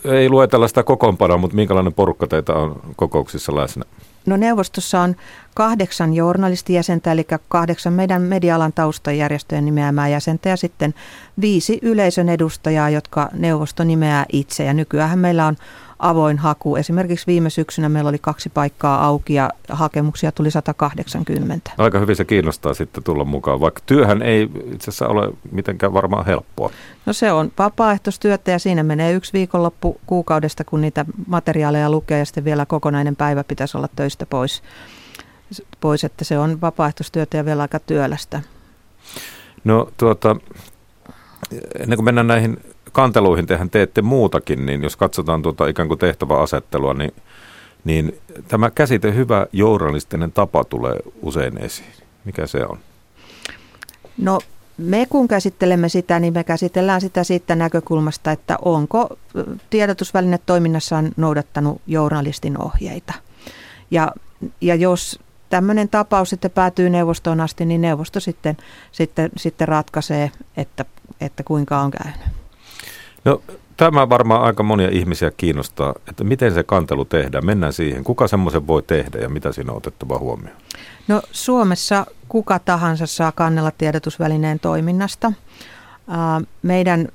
ei luetella sitä kokoonpanoa, mutta minkälainen porukka teitä on kokouksissa läsnä? No neuvostossa on kahdeksan journalistijäsentä, eli kahdeksan meidän media-alan taustajärjestöjen nimeämää jäsentä ja sitten viisi yleisön edustajaa, jotka neuvosto nimeää itse. Ja nykyään meillä on avoin haku. Esimerkiksi viime syksynä meillä oli kaksi paikkaa auki ja hakemuksia tuli 180. Aika hyvin se kiinnostaa sitten tulla mukaan, vaikka työhän ei itse asiassa ole mitenkään varmaan helppoa. No se on vapaaehtoistyötä ja siinä menee yksi viikonloppu kuukaudesta, kun niitä materiaaleja lukee ja sitten vielä kokonainen päivä pitäisi olla töistä pois, pois että se on vapaaehtoistyötä ja vielä aika työlästä. No tuota, ennen kuin mennään näihin kanteluihin tehän teette muutakin, niin jos katsotaan tuota ikään kuin tehtäväasettelua, niin, niin tämä käsite hyvä journalistinen tapa tulee usein esiin. Mikä se on? No me kun käsittelemme sitä, niin me käsitellään sitä siitä näkökulmasta, että onko tiedotusväline toiminnassaan noudattanut journalistin ohjeita. Ja, ja jos tämmöinen tapaus sitten päätyy neuvostoon asti, niin neuvosto sitten, sitten, sitten ratkaisee, että, että kuinka on käynyt. No tämä varmaan aika monia ihmisiä kiinnostaa, että miten se kantelu tehdään. Mennään siihen. Kuka semmoisen voi tehdä ja mitä siinä on otettava huomioon? No Suomessa kuka tahansa saa kannella tiedotusvälineen toiminnasta. Meidän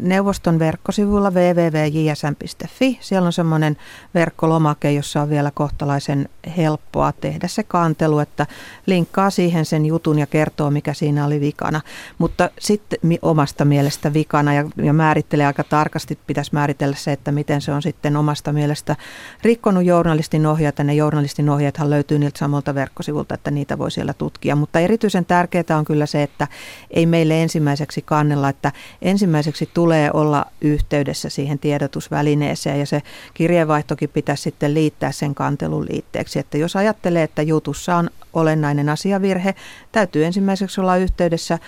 neuvoston verkkosivuilla www.jsm.fi. Siellä on semmoinen verkkolomake, jossa on vielä kohtalaisen helppoa tehdä se kantelu, että linkkaa siihen sen jutun ja kertoo, mikä siinä oli vikana. Mutta sitten omasta mielestä vikana ja, ja määrittelee aika tarkasti, pitäisi määritellä se, että miten se on sitten omasta mielestä rikkonut journalistin ohjeet. Ne journalistin ohjeethan löytyy niiltä samalta verkkosivulta, että niitä voi siellä tutkia. Mutta erityisen tärkeää on kyllä se, että ei meille ensimmäiseksi kannella, että ensimmäiseksi tulee olla yhteydessä siihen tiedotusvälineeseen ja se kirjeenvaihtokin pitäisi sitten liittää sen kantelun liitteeksi. Että jos ajattelee, että jutussa on olennainen asiavirhe, täytyy ensimmäiseksi olla yhteydessä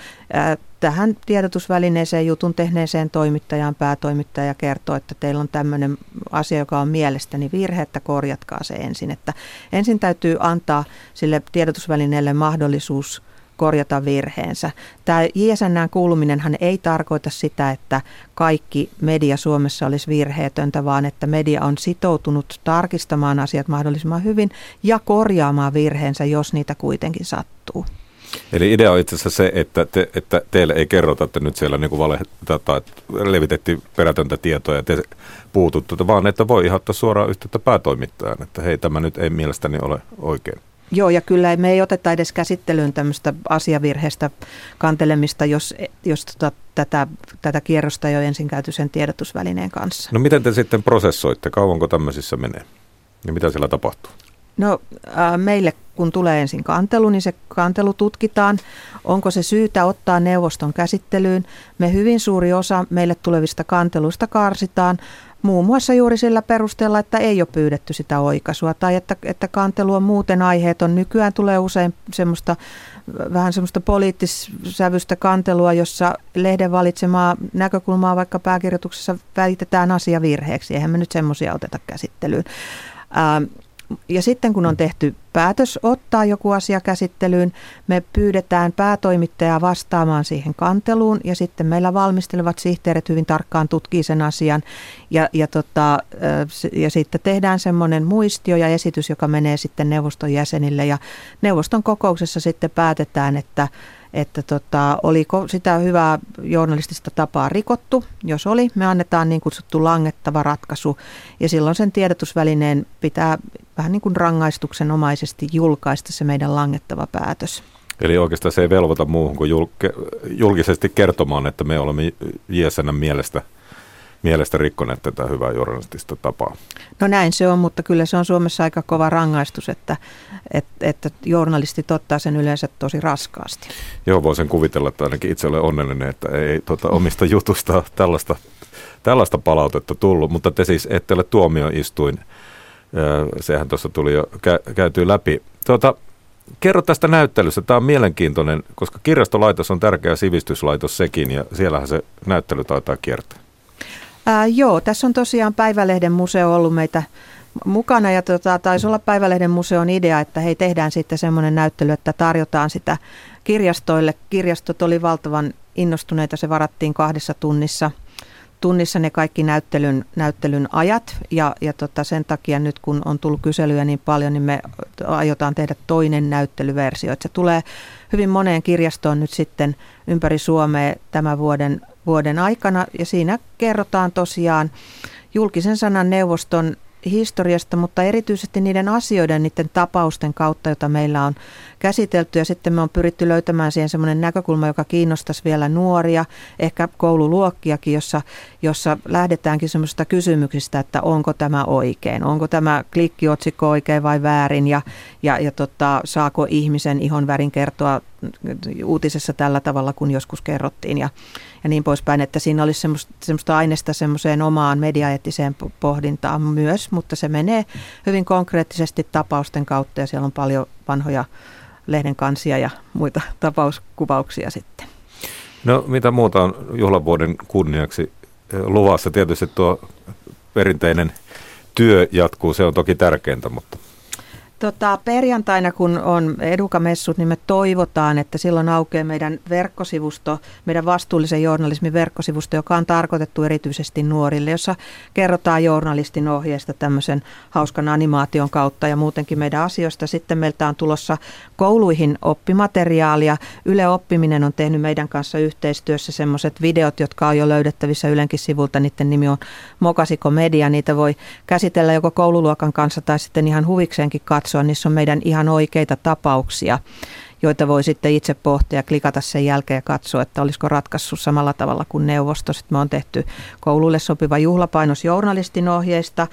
tähän tiedotusvälineeseen jutun tehneeseen toimittajaan, päätoimittaja ja kertoo, että teillä on tämmöinen asia, joka on mielestäni virhe, että korjatkaa se ensin. Että ensin täytyy antaa sille tiedotusvälineelle mahdollisuus korjata virheensä. Tämä JSNään kuuluminenhan ei tarkoita sitä, että kaikki media Suomessa olisi virheetöntä, vaan että media on sitoutunut tarkistamaan asiat mahdollisimman hyvin ja korjaamaan virheensä, jos niitä kuitenkin sattuu. Eli idea on itse asiassa se, että, te, että teille ei kerrota, että nyt siellä niin vale, tai levitettiin perätöntä tietoa ja te puututte, vaan että voi ihan suoraan yhteyttä päätoimittajan, että hei, tämä nyt ei mielestäni ole oikein. Joo, ja kyllä me ei oteta edes käsittelyyn tämmöistä asiavirheestä kantelemista, jos, jos tota, tätä, tätä kierrosta ole ensin käyty sen tiedotusvälineen kanssa. No miten te sitten prosessoitte? Kauanko tämmöisissä menee? Ja mitä siellä tapahtuu? No äh, meille kun tulee ensin kantelu, niin se kantelu tutkitaan. Onko se syytä ottaa neuvoston käsittelyyn? Me hyvin suuri osa meille tulevista kanteluista karsitaan muun muassa juuri sillä perusteella, että ei ole pyydetty sitä oikaisua tai että, että kantelu on muuten aiheeton. Nykyään tulee usein semmoista vähän semmoista poliittissävystä kantelua, jossa lehden valitsemaa näkökulmaa vaikka pääkirjoituksessa väitetään asia virheeksi. Eihän me nyt semmoisia oteta käsittelyyn. Ähm, ja sitten kun on tehty päätös ottaa joku asia käsittelyyn, me pyydetään päätoimittajaa vastaamaan siihen kanteluun ja sitten meillä valmistelevat sihteerit hyvin tarkkaan tutkii sen asian. Ja, ja, tota, ja sitten tehdään semmoinen muistio ja esitys, joka menee sitten neuvoston jäsenille. Ja neuvoston kokouksessa sitten päätetään, että että tota, oliko sitä hyvää journalistista tapaa rikottu. Jos oli, me annetaan niin kutsuttu langettava ratkaisu ja silloin sen tiedotusvälineen pitää vähän niin kuin rangaistuksenomaisesti julkaista se meidän langettava päätös. Eli oikeastaan se ei velvoita muuhun kuin julkisesti kertomaan, että me olemme JSN mielestä – mielestä rikkoneet tätä hyvää journalistista tapaa? No näin se on, mutta kyllä se on Suomessa aika kova rangaistus, että, että, että journalistit ottaa sen yleensä tosi raskaasti. Joo, voisin kuvitella, että ainakin itse olen onnellinen, että ei tuota, omista jutusta tällaista, tällaista palautetta tullut, mutta te siis ette ole tuomioistuin. Sehän tuossa tuli jo kä- käyty läpi. Tuota, kerro tästä näyttelystä. Tämä on mielenkiintoinen, koska kirjastolaitos on tärkeä sivistyslaitos sekin ja siellähän se näyttely taitaa kiertää. Ää, joo, tässä on tosiaan Päivälehden museo ollut meitä mukana ja tota, taisi olla Päivälehden museon idea, että hei tehdään sitten semmoinen näyttely, että tarjotaan sitä kirjastoille. Kirjastot oli valtavan innostuneita, se varattiin kahdessa tunnissa tunnissa ne kaikki näyttelyn, näyttelyn ajat ja, ja tota sen takia nyt kun on tullut kyselyjä niin paljon, niin me aiotaan tehdä toinen näyttelyversio. Että se tulee hyvin moneen kirjastoon nyt sitten ympäri Suomea tämän vuoden vuoden aikana ja siinä kerrotaan tosiaan julkisen sanan neuvoston historiasta, mutta erityisesti niiden asioiden, niiden tapausten kautta, joita meillä on käsitelty. Ja sitten me on pyritty löytämään siihen semmoinen näkökulma, joka kiinnostaisi vielä nuoria, ehkä koululuokkiakin, jossa, jossa lähdetäänkin semmoista kysymyksistä, että onko tämä oikein, onko tämä klikkiotsikko oikein vai väärin ja, ja, ja tota, saako ihmisen ihon värin kertoa uutisessa tällä tavalla, kun joskus kerrottiin ja, ja niin poispäin, että siinä olisi semmoista, semmoista aineesta semmoiseen omaan mediaeettiseen pohdintaan myös, mutta se menee hyvin konkreettisesti tapausten kautta ja siellä on paljon vanhoja lehden kansia ja muita tapauskuvauksia sitten. No mitä muuta on juhlavuoden kunniaksi eh, luvassa? Tietysti tuo perinteinen työ jatkuu, se on toki tärkeintä, mutta Tota, perjantaina, kun on edukamessut, niin me toivotaan, että silloin aukeaa meidän verkkosivusto, meidän vastuullisen journalismin verkkosivusto, joka on tarkoitettu erityisesti nuorille, jossa kerrotaan journalistin ohjeesta tämmöisen hauskan animaation kautta ja muutenkin meidän asioista. Sitten meiltä on tulossa kouluihin oppimateriaalia. Yle Oppiminen on tehnyt meidän kanssa yhteistyössä semmoiset videot, jotka on jo löydettävissä Ylenkin sivulta. Niiden nimi on Mokasiko Media. Niitä voi käsitellä joko koululuokan kanssa tai sitten ihan huvikseenkin katsoa katsoa. Niissä on meidän ihan oikeita tapauksia, joita voi sitten itse pohtia ja klikata sen jälkeen ja katsoa, että olisiko ratkaissut samalla tavalla kuin neuvosto. Sitten me on tehty koululle sopiva juhlapainos journalistin ohjeista.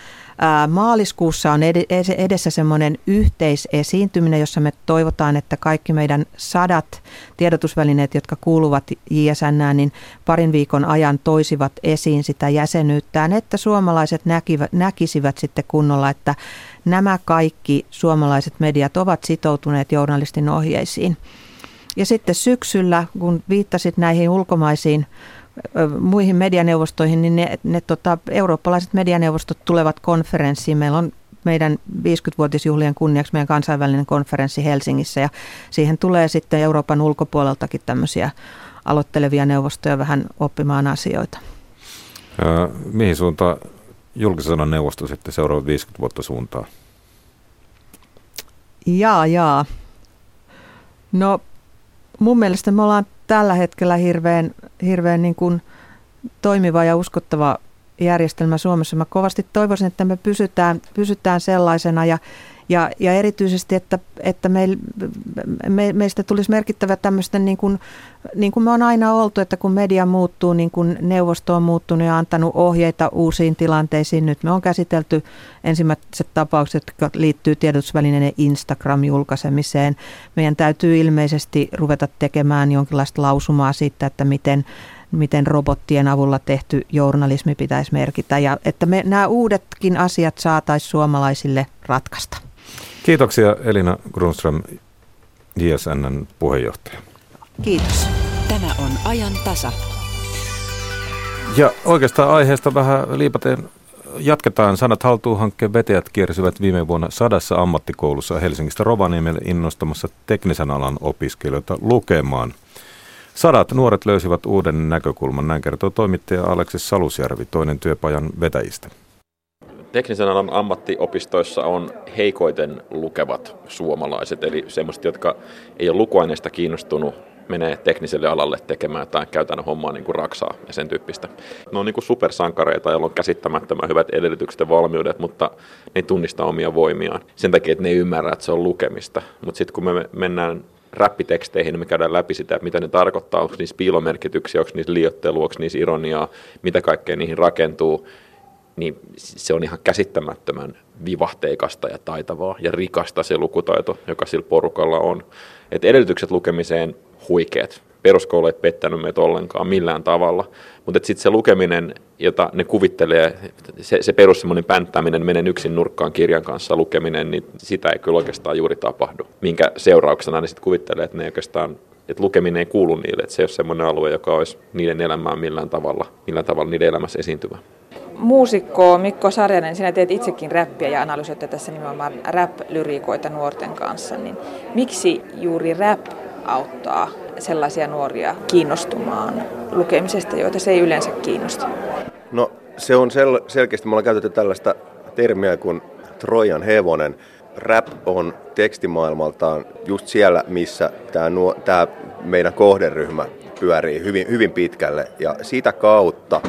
Maaliskuussa on edessä semmoinen yhteisesiintyminen, jossa me toivotaan, että kaikki meidän sadat tiedotusvälineet, jotka kuuluvat JSN, niin parin viikon ajan toisivat esiin sitä jäsenyyttään, että suomalaiset näkivät, näkisivät sitten kunnolla, että nämä kaikki suomalaiset mediat ovat sitoutuneet journalistin ohjeisiin. Ja sitten syksyllä, kun viittasit näihin ulkomaisiin muihin medianeuvostoihin, niin ne, ne tota, eurooppalaiset medianeuvostot tulevat konferenssiin. Meillä on meidän 50-vuotisjuhlien kunniaksi meidän kansainvälinen konferenssi Helsingissä ja siihen tulee sitten Euroopan ulkopuoleltakin tämmöisiä aloittelevia neuvostoja vähän oppimaan asioita. Mihin suuntaan julkisen neuvosto sitten seuraavat 50 vuotta suuntaa? Jaa, jaa. No mun mielestä me ollaan tällä hetkellä hirveän, hirveän niin kuin toimiva ja uskottava järjestelmä Suomessa. Mä kovasti toivoisin, että me pysytään, pysytään sellaisena ja, ja, ja erityisesti, että, että me, me, meistä tulisi merkittävä tämmöistä, niin kuin, niin kuin me on aina oltu, että kun media muuttuu, niin kuin neuvosto on muuttunut ja antanut ohjeita uusiin tilanteisiin. Nyt me on käsitelty ensimmäiset tapaukset, jotka liittyy tiedotusvälineiden Instagram-julkaisemiseen. Meidän täytyy ilmeisesti ruveta tekemään jonkinlaista lausumaa siitä, että miten miten robottien avulla tehty journalismi pitäisi merkitä ja että me nämä uudetkin asiat saataisiin suomalaisille ratkaista. Kiitoksia Elina Grunström, JSNn puheenjohtaja. Kiitos. Tämä on ajan tasa. Ja oikeastaan aiheesta vähän liipaten jatketaan. Sanat haltuun hankkeen vetäjät kiersivät viime vuonna sadassa ammattikoulussa Helsingistä Rovaniemelle innostamassa teknisen alan opiskelijoita lukemaan. Sadat nuoret löysivät uuden näkökulman, näin kertoo toimittaja Aleksis Salusjärvi, toinen työpajan vetäjistä. Teknisen alan ammattiopistoissa on heikoiten lukevat suomalaiset, eli semmoiset, jotka ei ole lukuaineista kiinnostunut, menee tekniselle alalle tekemään jotain käytännön hommaa niin kuin raksaa ja sen tyyppistä. Ne on niin kuin supersankareita, joilla on käsittämättömän hyvät edellytykset ja valmiudet, mutta ne ei tunnista omia voimiaan. Sen takia, että ne ei ymmärrä, että se on lukemista. Mutta sitten kun me mennään räppiteksteihin, niin me käydään läpi sitä, että mitä ne tarkoittaa, onko niissä piilomerkityksiä, onko niissä liiottelua, onko niissä ironiaa, mitä kaikkea niihin rakentuu, niin se on ihan käsittämättömän vivahteikasta ja taitavaa ja rikasta se lukutaito, joka sillä porukalla on. Et edellytykset lukemiseen huikeat. Peruskoulu ei pettänyt meitä ollenkaan millään tavalla, mutta sitten se lukeminen, jota ne kuvittelee, se, se perus semmoinen pänttäminen, menen yksin nurkkaan kirjan kanssa lukeminen, niin sitä ei kyllä oikeastaan juuri tapahdu. Minkä seurauksena ne sitten kuvittelee, että ne oikeastaan että lukeminen ei kuulu niille, että se ei ole semmoinen alue, joka olisi niiden elämään millään tavalla, millään tavalla niiden elämässä esiintyvä muusikko Mikko Sarjanen, sinä teet itsekin räppiä ja analysoitte tässä nimenomaan rap-lyriikoita nuorten kanssa, niin miksi juuri rap auttaa sellaisia nuoria kiinnostumaan lukemisesta, joita se ei yleensä kiinnosta? No se on sel- selkeästi, me ollaan käytetty tällaista termiä kuin Trojan hevonen. Rap on tekstimaailmaltaan just siellä, missä tämä nuo, meidän kohderyhmä pyörii hyvin, hyvin pitkälle. Ja sitä kautta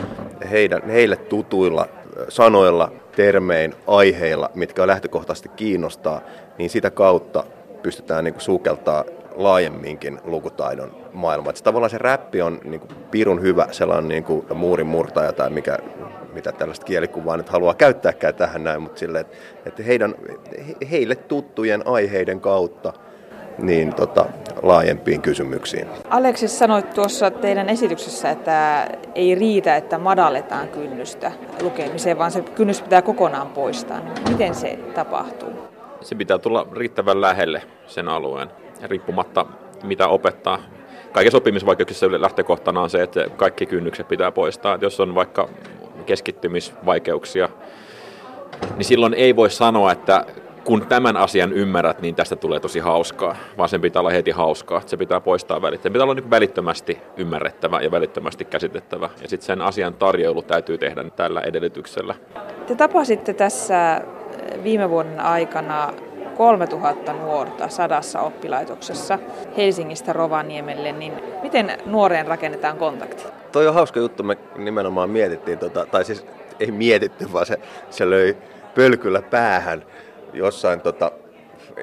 heidän, heille tutuilla sanoilla, termein, aiheilla, mitkä lähtökohtaisesti kiinnostaa, niin sitä kautta pystytään niin sukeltaa laajemminkin lukutaidon maailma. Että tavallaan se räppi on niin kuin pirun hyvä sellainen niin kuin muurin murtaja tai mikä, mitä tällaista kielikuvaa nyt haluaa käyttääkään tähän näin, mutta sille, että heidän, heille tuttujen aiheiden kautta – niin tota, laajempiin kysymyksiin. Aleksis sanoi tuossa teidän esityksessä, että ei riitä, että madalletaan kynnystä lukemiseen, vaan se kynnys pitää kokonaan poistaa. Miten se tapahtuu? Se pitää tulla riittävän lähelle sen alueen, riippumatta mitä opettaa. Kaikissa oppimisvaikeuksissa lähtökohtana on se, että kaikki kynnykset pitää poistaa. Et jos on vaikka keskittymisvaikeuksia, niin silloin ei voi sanoa, että kun tämän asian ymmärrät, niin tästä tulee tosi hauskaa, vaan sen pitää olla heti hauskaa. Se pitää poistaa välittömästi. Se pitää olla niin välittömästi ymmärrettävä ja välittömästi käsitettävä. Ja sitten sen asian tarjoulu täytyy tehdä tällä edellytyksellä. Te tapasitte tässä viime vuoden aikana 3000 nuorta sadassa oppilaitoksessa Helsingistä Rovaniemelle, niin miten nuoreen rakennetaan kontakti? Toi on hauska juttu, me nimenomaan mietittiin, tota, tai siis ei mietitty, vaan se, se löi pölkyllä päähän jossain, tota,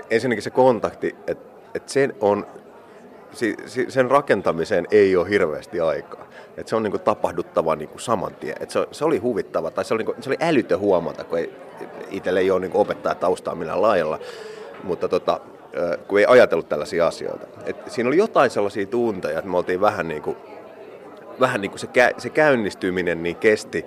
ensinnäkin se kontakti, että et sen on, si, si, sen rakentamiseen ei ole hirveästi aikaa. Et se on niinku tapahduttava niinku saman tien. Et se, se oli huvittava, tai se oli, niinku, se oli älytön huomata, kun ei, itselle ei ole niinku opettaja taustaa millään laajalla, mutta tota, kun ei ajatellut tällaisia asioita. Et siinä oli jotain sellaisia tunteja, että me oltiin vähän niin kuin, vähän niin kuin se, se käynnistyminen niin kesti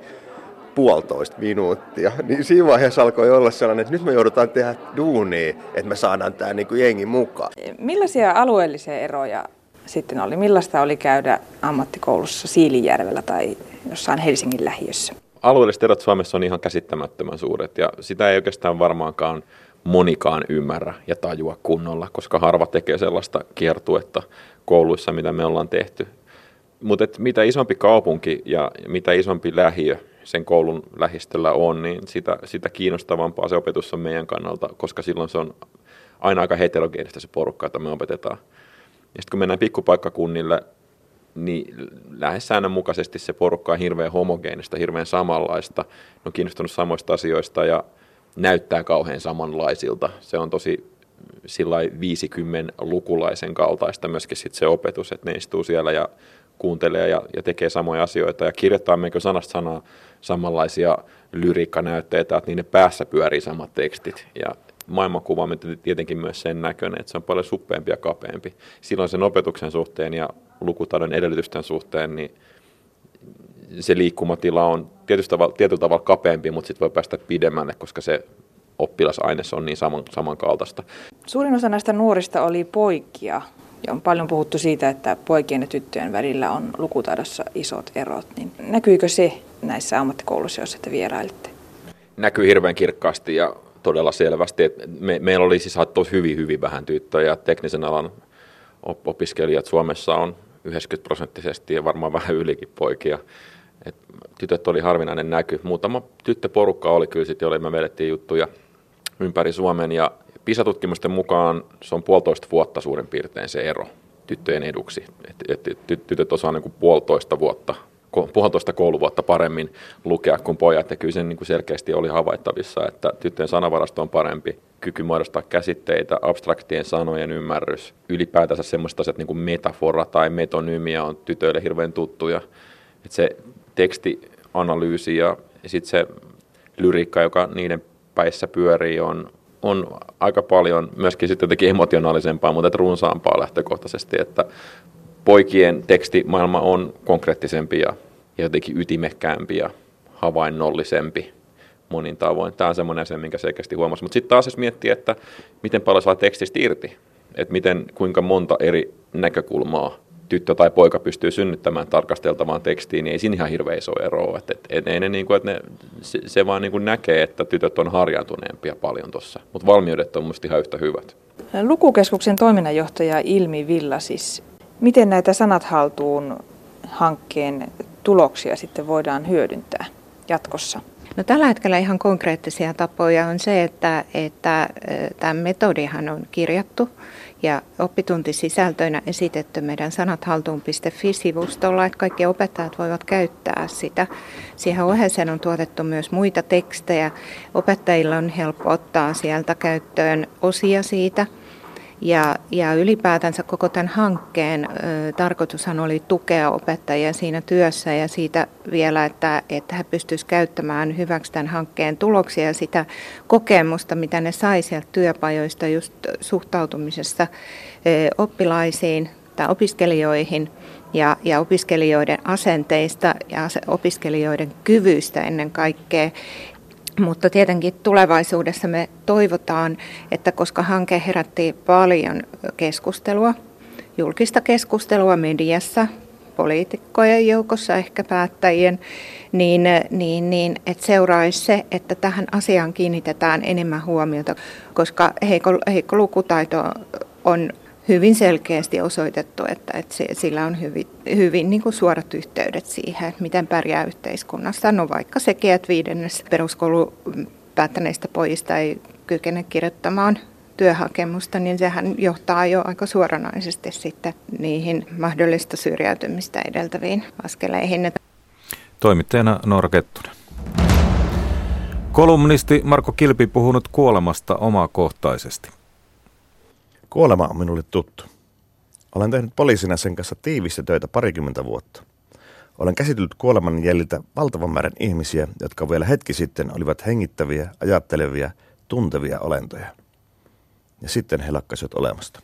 puolitoista minuuttia. Niin siinä vaiheessa alkoi olla sellainen, että nyt me joudutaan tehdä duunia, että me saadaan tämä niin kuin jengi mukaan. Millaisia alueellisia eroja sitten oli? Millaista oli käydä ammattikoulussa Siilijärvellä tai jossain Helsingin lähiössä? Alueelliset erot Suomessa on ihan käsittämättömän suuret ja sitä ei oikeastaan varmaankaan monikaan ymmärrä ja tajua kunnolla, koska harva tekee sellaista kiertuetta kouluissa, mitä me ollaan tehty. Mutta mitä isompi kaupunki ja mitä isompi lähiö, sen koulun lähistöllä on, niin sitä, sitä kiinnostavampaa se opetus on meidän kannalta, koska silloin se on aina aika heterogeenistä se porukka, jota me opetetaan. Ja sitten kun mennään pikkupaikkakunnille, niin lähes säännönmukaisesti se porukka on hirveän homogeenista, hirveän samanlaista, ne on kiinnostunut samoista asioista ja näyttää kauhean samanlaisilta. Se on tosi sillä 50 lukulaisen kaltaista myöskin sit se opetus, että ne istuu siellä ja kuuntelee ja, ja tekee samoja asioita ja kirjoittaa meikö sanasta sanaa samanlaisia lyriikkanäytteitä, että niiden päässä pyörii samat tekstit ja maailmankuva on tietenkin myös sen näköinen, että se on paljon suppeampi ja kapeampi. Silloin sen opetuksen suhteen ja lukutaidon edellytysten suhteen, niin se liikkumatila on tietysti tavalla, tietyllä tavalla kapeampi, mutta sitten voi päästä pidemmälle, koska se oppilasaines on niin saman, samankaltaista. Suurin osa näistä nuorista oli poikia. Ja on paljon puhuttu siitä, että poikien ja tyttöjen välillä on lukutaidossa isot erot. Niin näkyykö se näissä ammattikouluissa, joissa te vierailitte? Näkyy hirveän kirkkaasti ja todella selvästi. Että me, meillä oli siis hyvin, hyvin vähän tyttöjä. Teknisen alan opiskelijat Suomessa on 90 prosenttisesti ja varmaan vähän ylikin poikia. Et tytöt oli harvinainen näky. Muutama tyttöporukka oli kyllä sitten, joille me vedettiin juttuja ympäri Suomen ja PISA-tutkimusten mukaan se on puolitoista vuotta suurin piirtein se ero tyttöjen eduksi. Et, et, tytöt osaa niin kuin puolitoista vuotta puolitoista kouluvuotta paremmin lukea kuin pojat, ja kyllä se niin kuin selkeästi oli havaittavissa, että tyttöjen sanavarasto on parempi, kyky muodostaa käsitteitä, abstraktien sanojen ymmärrys, ylipäätänsä semmoista asiat niin kuin metafora tai metonymia on tytöille hirveän tuttuja, että se tekstianalyysi ja sitten se lyriikka, joka niiden päissä pyörii, on, on aika paljon myöskin sitten jotenkin emotionaalisempaa, mutta runsaampaa lähtökohtaisesti, että poikien tekstimaailma on konkreettisempi ja, ja jotenkin ytimekkäämpi ja havainnollisempi monin tavoin. Tämä on semmoinen asia, minkä selkeästi huomasi. Mutta sitten taas jos miettii, että miten paljon saa tekstistä irti, että miten, kuinka monta eri näkökulmaa tyttö tai poika pystyy synnyttämään tarkasteltavaan tekstiin, niin ei siinä ihan hirveä iso ero Et, et, et, ei ne, niin kuin, että ne, se, se vaan niin kuin näkee, että tytöt on harjaantuneempia paljon tuossa, mutta valmiudet on minusta ihan yhtä hyvät. Lukukeskuksen toiminnanjohtaja Ilmi Villa siis Miten näitä sanat haltuun hankkeen tuloksia sitten voidaan hyödyntää jatkossa? No, tällä hetkellä ihan konkreettisia tapoja on se, että, että tämä metodihan on kirjattu ja oppituntisisältöinä esitetty meidän sanathaltuun.fi-sivustolla, että kaikki opettajat voivat käyttää sitä. Siihen ohjeeseen on tuotettu myös muita tekstejä. Opettajilla on helppo ottaa sieltä käyttöön osia siitä – ja, ja ylipäätänsä koko tämän hankkeen ö, tarkoitushan oli tukea opettajia siinä työssä ja siitä vielä, että, että he pystyisivät käyttämään hyväksi tämän hankkeen tuloksia ja sitä kokemusta, mitä ne sai sieltä työpajoista just suhtautumisessa ö, oppilaisiin tai opiskelijoihin ja, ja opiskelijoiden asenteista ja opiskelijoiden kyvyistä ennen kaikkea. Mutta tietenkin tulevaisuudessa me toivotaan, että koska hanke herätti paljon keskustelua, julkista keskustelua mediassa, poliitikkojen joukossa, ehkä päättäjien, niin, niin, niin että seuraisi se, että tähän asiaan kiinnitetään enemmän huomiota, koska heikko, heikko lukutaito on hyvin selkeästi osoitettu, että, että sillä on hyvin, hyvin niin kuin suorat yhteydet siihen, miten pärjää yhteiskunnassa. No vaikka sekin, että viidennes peruskoulu päättäneistä pojista ei kykene kirjoittamaan työhakemusta, niin sehän johtaa jo aika suoranaisesti sitten niihin mahdollista syrjäytymistä edeltäviin askeleihin. Toimittajana Noora Kettunen. Kolumnisti Marko Kilpi puhunut kuolemasta omakohtaisesti. Kuolema on minulle tuttu. Olen tehnyt poliisina sen kanssa tiivistä töitä parikymmentä vuotta. Olen käsitellyt kuoleman jäljiltä valtavan määrän ihmisiä, jotka vielä hetki sitten olivat hengittäviä, ajattelevia, tuntevia olentoja. Ja sitten he lakkasivat olemasta.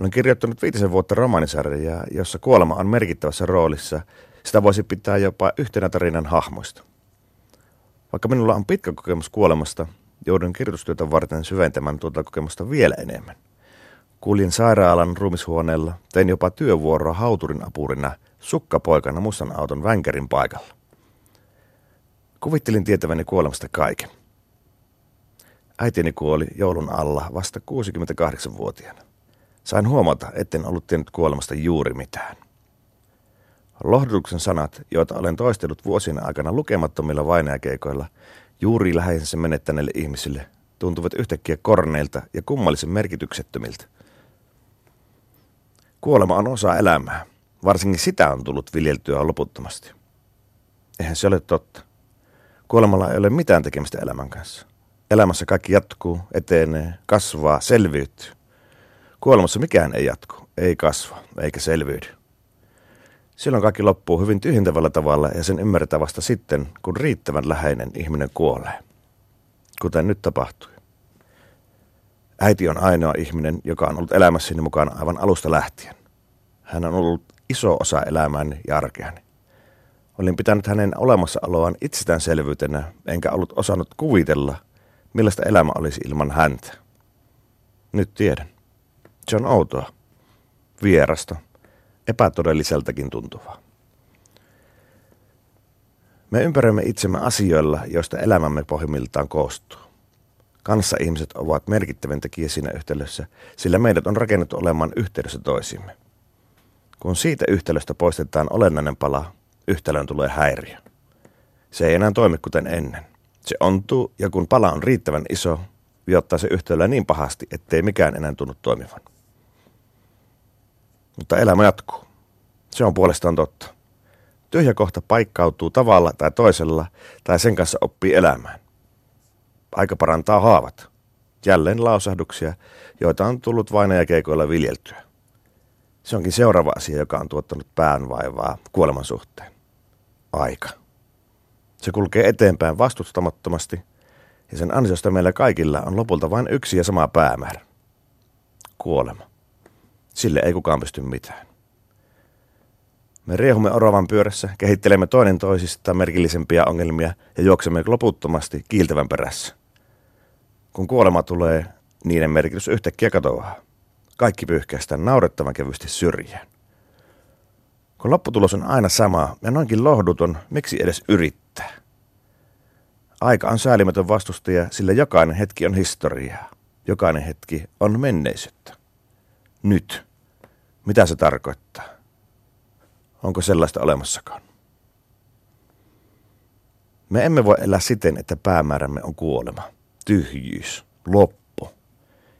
Olen kirjoittanut viitisen vuotta romaanisarjaa, jossa kuolema on merkittävässä roolissa. Sitä voisi pitää jopa yhtenä tarinan hahmoista. Vaikka minulla on pitkä kokemus kuolemasta, joudun kirjoitustyötä varten syventämään tuota kokemusta vielä enemmän. Kuljin sairaalan ruumishuoneella, tein jopa työvuoroa hauturin apurina sukkapoikana mustan auton vänkärin paikalla. Kuvittelin tietäväni kuolemasta kaiken. Äitini kuoli joulun alla vasta 68-vuotiaana. Sain huomata, etten ollut tiennyt kuolemasta juuri mitään. Lohdutuksen sanat, joita olen toistellut vuosina aikana lukemattomilla vainajakeikoilla, juuri läheisensä menettäneille ihmisille tuntuvat yhtäkkiä korneilta ja kummallisen merkityksettömiltä. Kuolema on osa elämää. Varsinkin sitä on tullut viljeltyä loputtomasti. Eihän se ole totta. Kuolemalla ei ole mitään tekemistä elämän kanssa. Elämässä kaikki jatkuu, etenee, kasvaa, selviytyy. Kuolemassa mikään ei jatku, ei kasva, eikä selviydy. Silloin kaikki loppuu hyvin tyhjentävällä tavalla ja sen ymmärretään vasta sitten, kun riittävän läheinen ihminen kuolee. Kuten nyt tapahtui. Äiti on ainoa ihminen, joka on ollut elämässäni mukana aivan alusta lähtien. Hän on ollut iso osa elämääni ja arkeani. Olin pitänyt hänen olemassaoloaan itsestäänselvyytenä, enkä ollut osannut kuvitella, millaista elämä olisi ilman häntä. Nyt tiedän. Se on outoa, vierasta, epätodelliseltakin tuntuvaa. Me ympäröimme itsemme asioilla, joista elämämme pohjimmiltaan koostuu. Kanssa ihmiset ovat merkittävin tekijä siinä yhtälössä, sillä meidät on rakennettu olemaan yhteydessä toisimme. Kun siitä yhtälöstä poistetaan olennainen pala, yhtälön tulee häiriö. Se ei enää toimi kuten ennen. Se ontuu ja kun pala on riittävän iso, viottaa se yhtälöä niin pahasti, ettei mikään enää tunnu toimivan. Mutta elämä jatkuu. Se on puolestaan totta. Tyhjä kohta paikkautuu tavalla tai toisella, tai sen kanssa oppii elämään. Aika parantaa haavat. Jälleen lausahduksia, joita on tullut vainajakeikoilla viljeltyä. Se onkin seuraava asia, joka on tuottanut päänvaivaa kuoleman suhteen. Aika. Se kulkee eteenpäin vastustamattomasti, ja sen ansiosta meillä kaikilla on lopulta vain yksi ja sama päämäärä. Kuolema. Sille ei kukaan pysty mitään. Me riehumme oravan pyörässä, kehittelemme toinen toisista merkillisempiä ongelmia ja juoksemme loputtomasti kiiltävän perässä. Kun kuolema tulee, niiden merkitys yhtäkkiä katoaa. Kaikki pyyhkäistään naurettavan kevyesti syrjään. Kun lopputulos on aina sama ja noinkin lohduton, miksi edes yrittää? Aika on säälimätön vastustaja, sillä jokainen hetki on historiaa. Jokainen hetki on menneisyyttä. Nyt. Mitä se tarkoittaa? Onko sellaista olemassakaan? Me emme voi elää siten, että päämäärämme on kuolema, tyhjyys, loppu.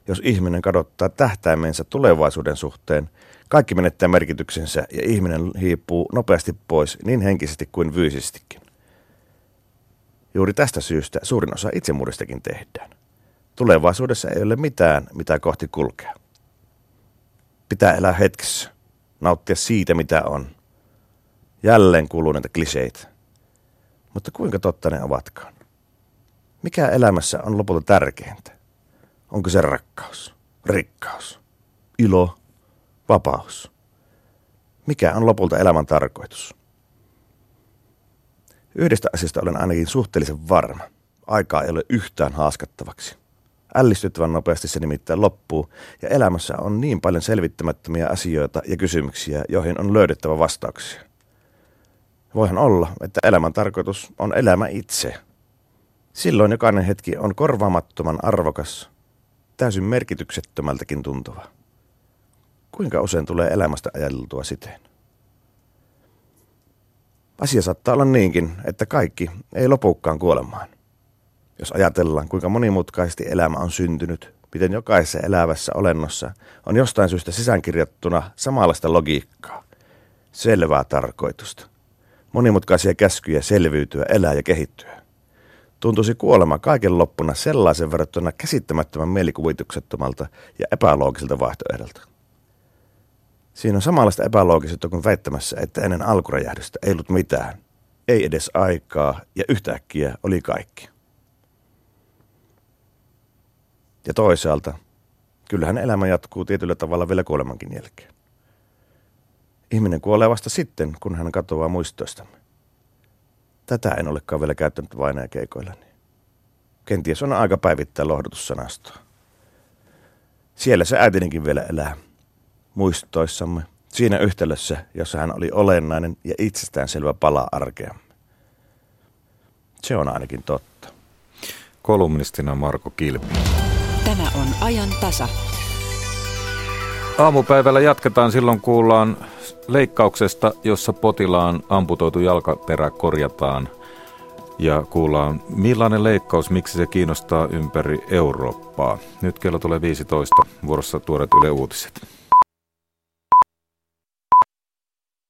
Jos ihminen kadottaa tähtäimensä tulevaisuuden suhteen, kaikki menettää merkityksensä ja ihminen hiipuu nopeasti pois niin henkisesti kuin fyysisestikin. Juuri tästä syystä suurin osa itsemurhistakin tehdään. Tulevaisuudessa ei ole mitään, mitä kohti kulkea. Pitää elää hetkessä, nauttia siitä, mitä on. Jälleen kuuluu näitä kliseitä. Mutta kuinka totta ne ovatkaan? Mikä elämässä on lopulta tärkeintä? Onko se rakkaus, rikkaus, ilo, vapaus? Mikä on lopulta elämän tarkoitus? Yhdestä asiasta olen ainakin suhteellisen varma. Aikaa ei ole yhtään haaskattavaksi. Ällistyttävän nopeasti se nimittäin loppuu, ja elämässä on niin paljon selvittämättömiä asioita ja kysymyksiä, joihin on löydettävä vastauksia. Voihan olla, että elämän tarkoitus on elämä itse. Silloin jokainen hetki on korvaamattoman arvokas, täysin merkityksettömältäkin tuntuva. Kuinka usein tulee elämästä ajateltua siten? Asia saattaa olla niinkin, että kaikki ei lopukkaan kuolemaan. Jos ajatellaan, kuinka monimutkaisesti elämä on syntynyt, miten jokaisessa elävässä olennossa on jostain syystä sisäänkirjattuna samanlaista logiikkaa, selvää tarkoitusta, monimutkaisia käskyjä selviytyä, elää ja kehittyä. Tuntuisi kuolema kaiken loppuna sellaisen verrattuna käsittämättömän mielikuvituksettomalta ja epäloogiselta vaihtoehdolta. Siinä on samanlaista epäloogisuutta kuin väittämässä, että ennen alkuräjähdystä ei ollut mitään. Ei edes aikaa ja yhtäkkiä oli kaikki. Ja toisaalta, kyllähän elämä jatkuu tietyllä tavalla vielä kuolemankin jälkeen. Ihminen kuolee vasta sitten, kun hän katoaa muistoistamme. Tätä en olekaan vielä käyttänyt vain keikoillani. Kenties on aika päivittää lohdutussanastoa. Siellä se äitininkin vielä elää, muistoissamme, siinä yhtälössä, jossa hän oli olennainen ja itsestäänselvä pala arkeamme. Se on ainakin totta. Kolumnistina Marko Kilpi. Tämä on ajan tasa. Aamupäivällä jatketaan silloin kuullaan leikkauksesta, jossa potilaan amputoitu jalkaperä korjataan. Ja kuullaan millainen leikkaus, miksi se kiinnostaa ympäri Eurooppaa. Nyt kello tulee 15, vuorossa tuoret Yle Uutiset.